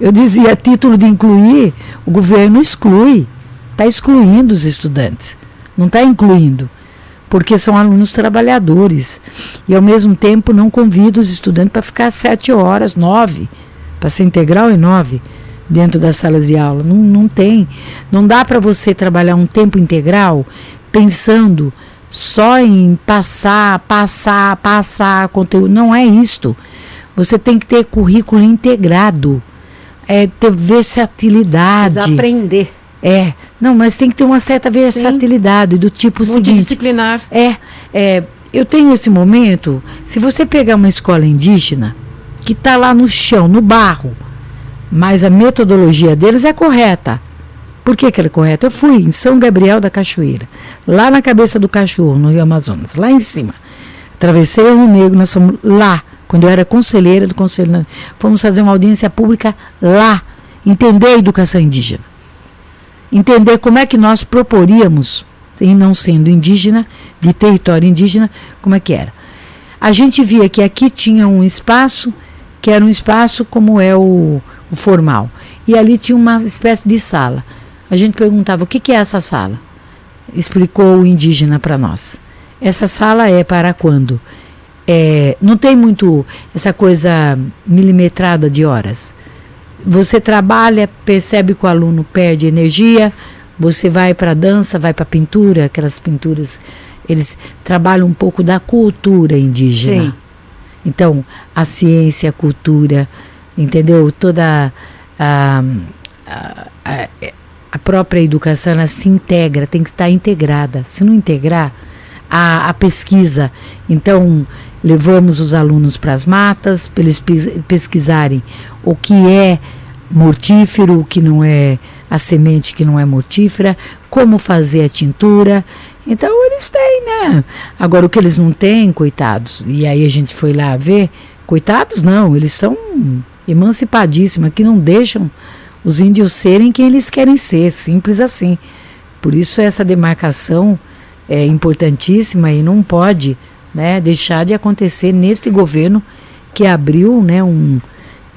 Eu dizia, a título de incluir, o governo exclui. Está excluindo os estudantes. Não está incluindo. Porque são alunos trabalhadores. E ao mesmo tempo não convido os estudantes para ficar sete horas, nove. Para ser integral é nove dentro das salas de aula. Não, não tem. Não dá para você trabalhar um tempo integral pensando só em passar, passar, passar conteúdo. Não é isto. Você tem que ter currículo integrado. É ter versatilidade. Precisa aprender. É. Não, mas tem que ter uma certa versatilidade Sim. do tipo seguinte. disciplinar. É, é. Eu tenho esse momento. Se você pegar uma escola indígena que está lá no chão, no barro, mas a metodologia deles é correta. Por que, que ela é correta? Eu fui em São Gabriel da Cachoeira, lá na cabeça do cachorro, no Rio Amazonas, lá em cima. Atravessei o Rio Negro, nós fomos lá, quando eu era conselheira do Conselho. Fomos fazer uma audiência pública lá, entender a educação indígena. Entender como é que nós proporíamos, em não sendo indígena, de território indígena, como é que era. A gente via que aqui tinha um espaço, que era um espaço como é o, o formal. E ali tinha uma espécie de sala. A gente perguntava: o que, que é essa sala? Explicou o indígena para nós. Essa sala é para quando? É, não tem muito essa coisa milimetrada de horas. Você trabalha, percebe que o aluno perde energia, você vai para a dança, vai para a pintura, aquelas pinturas, eles trabalham um pouco da cultura indígena. Sim. Então, a ciência, a cultura, entendeu? Toda a, a, a, a própria educação ela se integra, tem que estar integrada. Se não integrar, a, a pesquisa. Então, levamos os alunos para as matas, para eles pesquisarem o que é mortífero, o que não é a semente que não é mortífera, como fazer a tintura. Então eles têm, né? Agora o que eles não têm, coitados, e aí a gente foi lá ver, coitados não, eles são emancipadíssima, que não deixam os índios serem quem eles querem ser, simples assim. Por isso essa demarcação é importantíssima e não pode né, deixar de acontecer neste governo que abriu né, um,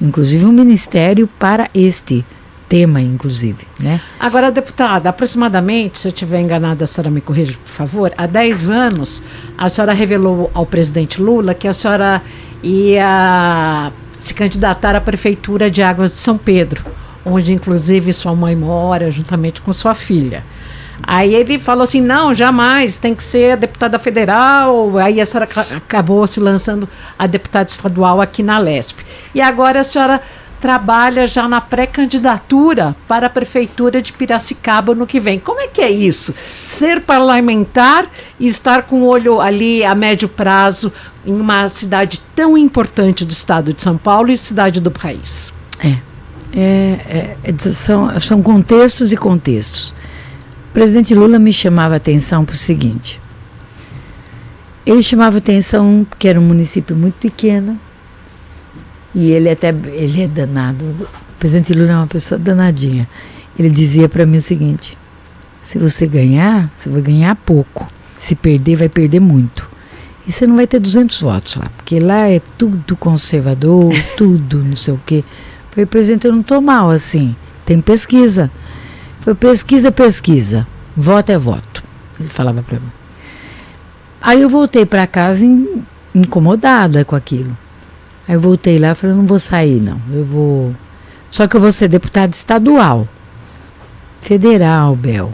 inclusive um ministério para este tema, inclusive. Né? Agora, deputada, aproximadamente, se eu estiver enganada, a senhora me corrija, por favor, há 10 anos a senhora revelou ao presidente Lula que a senhora ia se candidatar à Prefeitura de Águas de São Pedro, onde inclusive sua mãe mora, juntamente com sua filha. Aí ele falou assim: não, jamais, tem que ser a deputada federal. Aí a senhora acabou se lançando a deputada estadual aqui na LESP. E agora a senhora trabalha já na pré-candidatura para a prefeitura de Piracicaba no que vem. Como é que é isso? Ser parlamentar e estar com o olho ali a médio prazo em uma cidade tão importante do estado de São Paulo e cidade do país. É. é, é, é são, são contextos e contextos. Presidente Lula me chamava atenção para o seguinte. Ele chamava atenção porque era um município muito pequeno e ele até ele é danado. O presidente Lula é uma pessoa danadinha. Ele dizia para mim o seguinte: se você ganhar, você vai ganhar pouco. Se perder, vai perder muito e você não vai ter 200 votos lá, porque lá é tudo conservador, tudo não sei o quê. Falei, presidente, eu não estou mal assim, tem pesquisa. Foi pesquisa, pesquisa, voto é voto. Ele falava para mim. Aí eu voltei para casa in, incomodada com aquilo. Aí eu voltei lá e falei, não vou sair não, eu vou... Só que eu vou ser deputada estadual. Federal, Bel.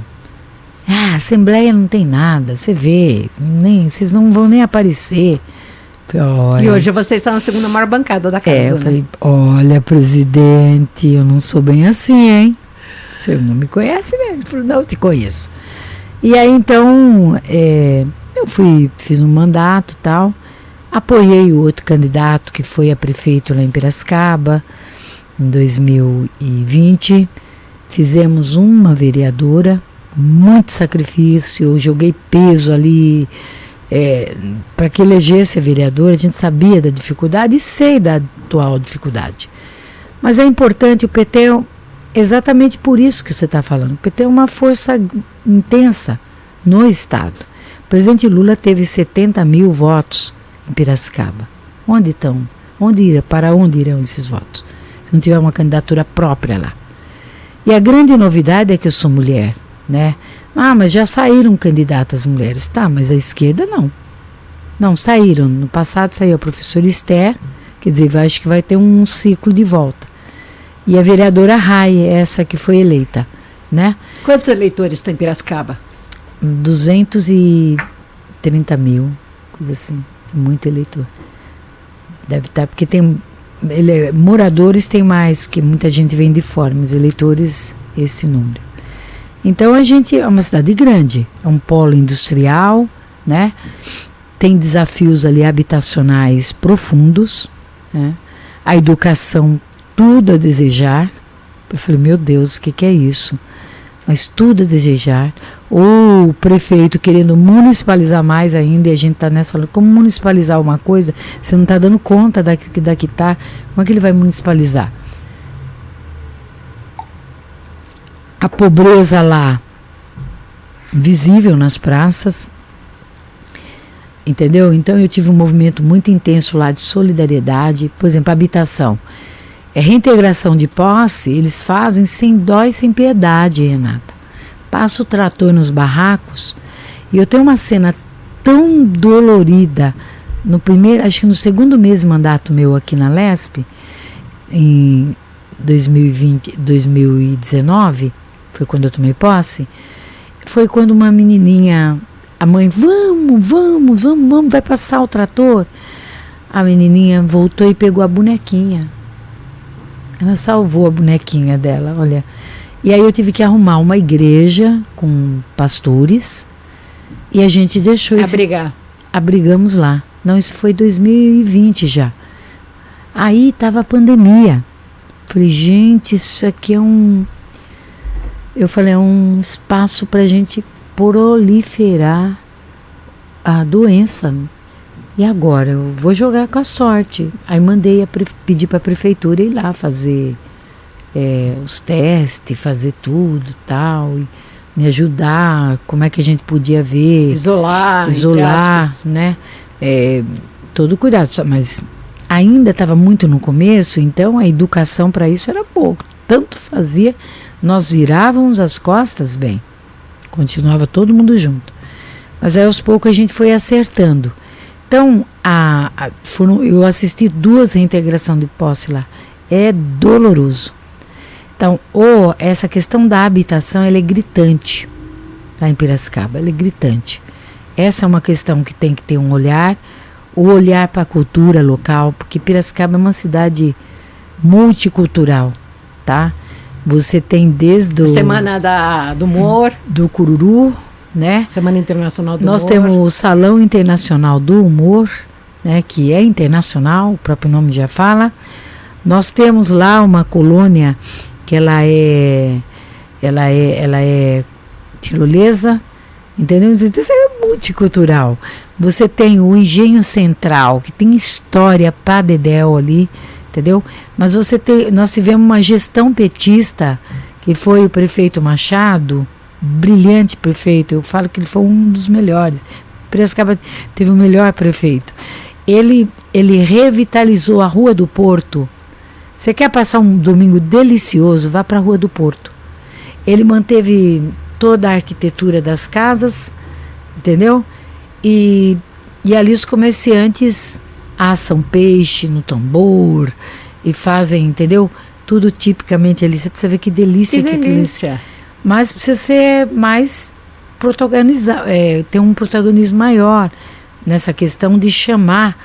Ah, Assembleia não tem nada, você vê, nem, vocês não vão nem aparecer. Falei, e hoje vocês são a segunda maior bancada da casa. É, eu né? falei, olha, presidente, eu não sou bem assim, hein? Você não me conhece mesmo? Ele falou, não, eu te conheço. E aí então é, eu fui, fiz um mandato tal, apoiei o outro candidato que foi a prefeito lá em Piracicaba em 2020. Fizemos uma vereadora, muito sacrifício, eu joguei peso ali é, para que elegesse a vereadora, a gente sabia da dificuldade e sei da atual dificuldade. Mas é importante, o PT é exatamente por isso que você está falando. PT é uma força intensa no Estado. O presidente Lula teve 70 mil votos em Piracicaba. Onde estão? Onde irá? Para onde irão esses votos? Se não tiver uma candidatura própria lá. E a grande novidade é que eu sou mulher, né? Ah, mas já saíram candidatas mulheres. Tá, mas a esquerda não. Não, saíram. No passado saiu a professora Esther, quer dizer, acho que vai ter um ciclo de volta. E a vereadora Rai, essa que foi eleita, né? Quantos eleitores tem Piracicaba? 230 mil, coisa assim. Muito eleitor. Deve estar, porque tem. Ele, moradores tem mais, que muita gente vem de fora, mas eleitores, esse número. Então a gente é uma cidade grande, é um polo industrial, né? Tem desafios ali habitacionais profundos, né? A educação tudo a desejar. Eu falei, meu Deus, o que, que é isso? Mas tudo a desejar. Ou o prefeito querendo municipalizar mais ainda, e a gente está nessa. Como municipalizar uma coisa? Você não está dando conta daqui, daqui tá. Como é que ele vai municipalizar? a pobreza lá visível nas praças. Entendeu? Então eu tive um movimento muito intenso lá de solidariedade, por exemplo, habitação. É reintegração de posse, eles fazem sem dó e sem piedade, Renata. Passa o trator nos barracos e eu tenho uma cena tão dolorida no primeiro, acho que no segundo mês de mandato meu aqui na Lesp, em 2020, 2019, foi quando eu tomei posse, foi quando uma menininha, a mãe, vamos, vamos, vamos, vamos, vai passar o trator. A menininha voltou e pegou a bonequinha. Ela salvou a bonequinha dela, olha. E aí eu tive que arrumar uma igreja com pastores e a gente deixou Abrigar. Esse, abrigamos lá. Não, isso foi 2020 já. Aí estava a pandemia. Falei, gente, isso aqui é um eu falei, é um espaço para a gente proliferar a doença. E agora? Eu vou jogar com a sorte. Aí mandei a pedir para a prefeitura ir lá fazer é, os testes, fazer tudo tal, e me ajudar, como é que a gente podia ver. Isolar. Isolar, né? É, todo cuidado, mas ainda estava muito no começo, então a educação para isso era pouco. Tanto fazia nós virávamos as costas bem. Continuava todo mundo junto. Mas aí aos poucos a gente foi acertando. Então, a, a, foram, eu assisti duas reintegração de posse lá. É doloroso. Então, ou essa questão da habitação, ela é gritante. Tá em Piracicaba, ela é gritante. Essa é uma questão que tem que ter um olhar, o olhar para a cultura local, porque Piracicaba é uma cidade multicultural, tá? Você tem desde o Semana da, do Humor, do Cururu, né? Semana Internacional do Nós Humor. Nós temos o Salão Internacional do Humor, né, que é internacional, o próprio nome já fala. Nós temos lá uma colônia que ela é ela é ela é tirolesa, entendeu? Isso é multicultural. Você tem o Engenho Central, que tem história para dedéu ali, entendeu? Mas você tem, nós tivemos uma gestão petista, que foi o prefeito Machado, brilhante prefeito, eu falo que ele foi um dos melhores. Piracicaba teve o melhor prefeito. Ele, ele revitalizou a Rua do Porto. Você quer passar um domingo delicioso? Vá para a Rua do Porto. Ele manteve toda a arquitetura das casas, entendeu? E, e ali os comerciantes assam peixe no tambor e fazem, entendeu? Tudo tipicamente ali. Você precisa ver que delícia que, que delícia. Mas precisa ser mais protagonizar, é, ter um protagonismo maior nessa questão de chamar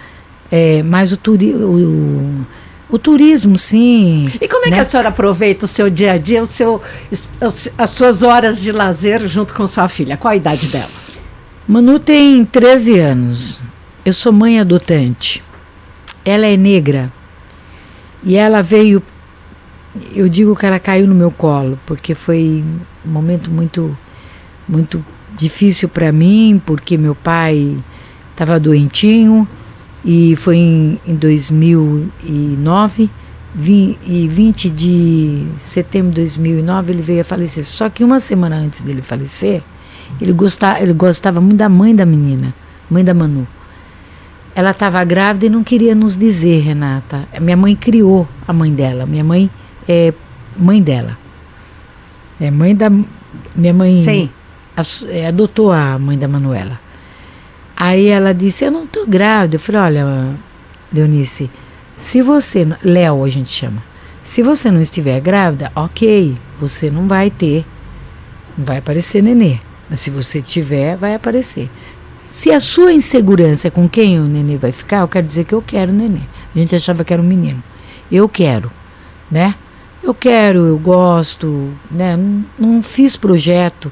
é, mais o, turi o, O turismo, sim. E como é né? que a senhora aproveita o seu dia a dia, o seu, as suas horas de lazer junto com sua filha? Qual a idade dela? Manu tem 13 anos. Eu sou mãe adotante. Ela é negra. E ela veio. Eu digo que ela caiu no meu colo, porque foi um momento muito, muito difícil para mim, porque meu pai estava doentinho e foi em, em 2009 e 20 de setembro de 2009 ele veio a falecer. Só que uma semana antes dele falecer, ele gostava, ele gostava muito da mãe da menina, mãe da Manu. Ela estava grávida e não queria nos dizer, Renata. Minha mãe criou a mãe dela. Minha mãe é mãe dela. É mãe da. Minha mãe. Sim. É, adotou a mãe da Manuela. Aí ela disse: Eu não estou grávida. Eu falei: Olha, Leonice, se você. Léo, a gente chama. Se você não estiver grávida, ok, você não vai ter. Não vai aparecer nenê. Mas se você tiver, vai aparecer. Se a sua insegurança é com quem o nenê vai ficar, eu quero dizer que eu quero o nenê. A gente achava que era um menino. Eu quero, né? Eu quero, eu gosto, né? Não, não fiz projeto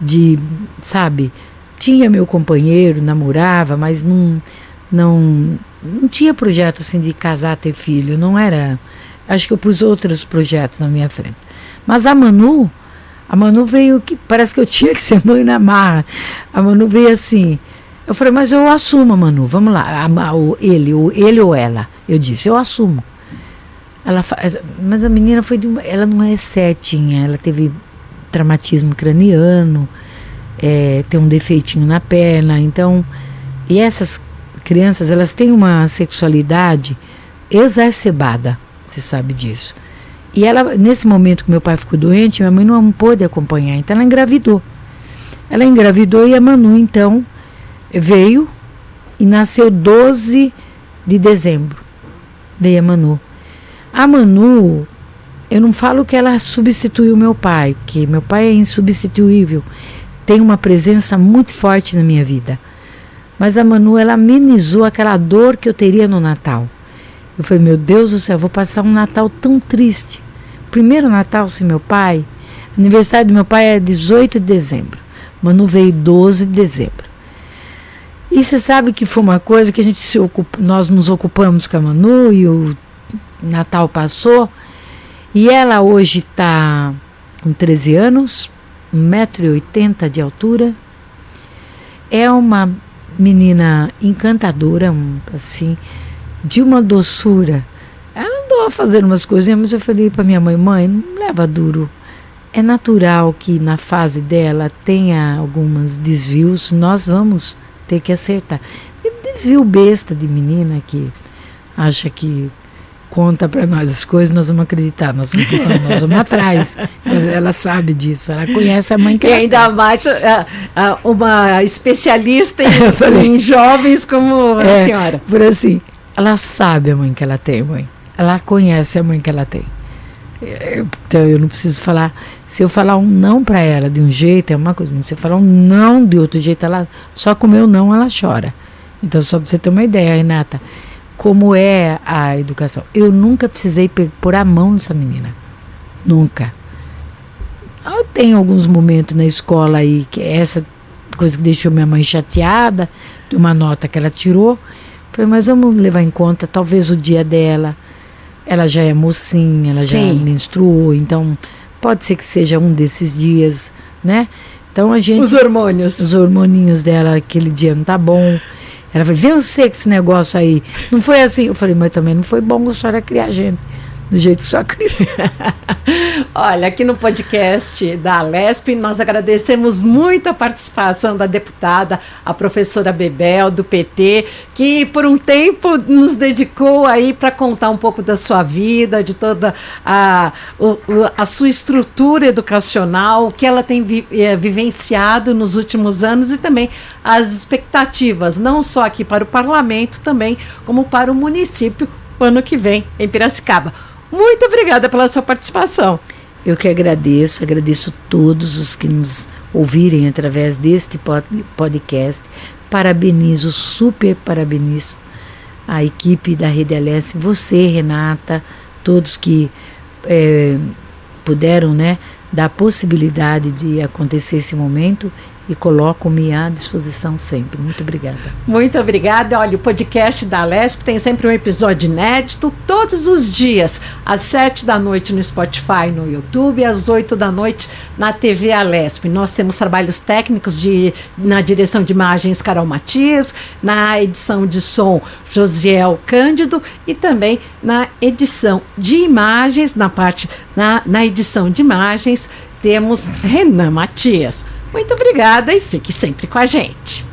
de, sabe, tinha meu companheiro, namorava, mas não, não, não tinha projeto assim de casar, ter filho. Não era. Acho que eu pus outros projetos na minha frente. Mas a Manu, a Manu veio que parece que eu tinha que ser mãe na marra. A Manu veio assim. Eu falei, mas eu assumo, Manu, vamos lá. A, o, ele, o, ele ou ela. Eu disse, eu assumo. Ela, mas a menina foi de uma, ela não é certinha, ela teve traumatismo craniano é, tem um defeitinho na perna. Então, e essas crianças, elas têm uma sexualidade exacerbada, você sabe disso. E ela, nesse momento que meu pai ficou doente, minha mãe não pôde acompanhar, então ela engravidou. Ela engravidou e a Manu, então, veio e nasceu 12 de dezembro. Veio a Manu. A Manu, eu não falo que ela substituiu meu pai, que meu pai é insubstituível tem uma presença muito forte na minha vida. Mas a Manu, ela amenizou aquela dor que eu teria no Natal. Eu falei, meu Deus do céu, vou passar um Natal tão triste. Primeiro Natal sem meu pai. Aniversário do meu pai é 18 de dezembro. Manu veio 12 de dezembro. E você sabe que foi uma coisa que a gente se nós nos ocupamos com a Manu e o Natal passou. E ela hoje está com 13 anos, 1,80m de altura. É uma menina encantadora, assim, de uma doçura. Ela andou a fazer umas coisinhas, mas eu falei para minha mãe: mãe, não leva duro. É natural que na fase dela tenha alguns desvios, nós vamos ter que acertar. Desvio besta de menina que acha que conta para nós as coisas, nós vamos acreditar, nós vamos, nós vamos atrás. Ela sabe disso, ela conhece a mãe que E ainda mais uh, uh, uma especialista em, em jovens como é, a senhora. Por assim, ela sabe a mãe que ela tem, mãe. Ela conhece a mãe que ela tem. Então eu não preciso falar. Se eu falar um não para ela de um jeito, é uma coisa. Se eu falar um não de outro jeito, ela só com o meu não ela chora. Então, só para você ter uma ideia, Renata como é a educação. Eu nunca precisei pôr a mão nessa menina. Nunca. Eu tenho alguns momentos na escola aí que essa coisa que deixou minha mãe chateada, de uma nota que ela tirou. Falei, mas vamos levar em conta talvez o dia dela. Ela já é mocinha, ela Sim. já menstruou, então pode ser que seja um desses dias, né? Então a gente. Os hormônios. Os hormoninhos dela, aquele dia não tá bom. Ela falou, vê você que esse negócio aí. Não foi assim. Eu falei, mas também não foi bom a senhora criar gente do jeito só cria. Olha, aqui no podcast da Lesp, nós agradecemos muito a participação da deputada, a professora Bebel, do PT, que por um tempo nos dedicou aí para contar um pouco da sua vida, de toda a, a sua estrutura educacional, o que ela tem vi, é, vivenciado nos últimos anos e também as expectativas, não só aqui para o parlamento, também como para o município, ano que vem, em Piracicaba. Muito obrigada pela sua participação. Eu que agradeço, agradeço todos os que nos ouvirem através deste podcast. Parabenizo, super parabenizo a equipe da Rede LS, você, Renata, todos que é, puderam né, dar possibilidade de acontecer esse momento e coloco-me à disposição sempre. Muito obrigada. Muito obrigada. Olha, o podcast da Lesp tem sempre um episódio inédito todos os dias, às sete da noite no Spotify, no YouTube, às oito da noite na TV Alesp. Nós temos trabalhos técnicos de, na direção de imagens Carol Matias, na edição de som Josiel Cândido e também na edição de imagens, na parte na, na edição de imagens, temos Renan Matias. Muito obrigada e fique sempre com a gente.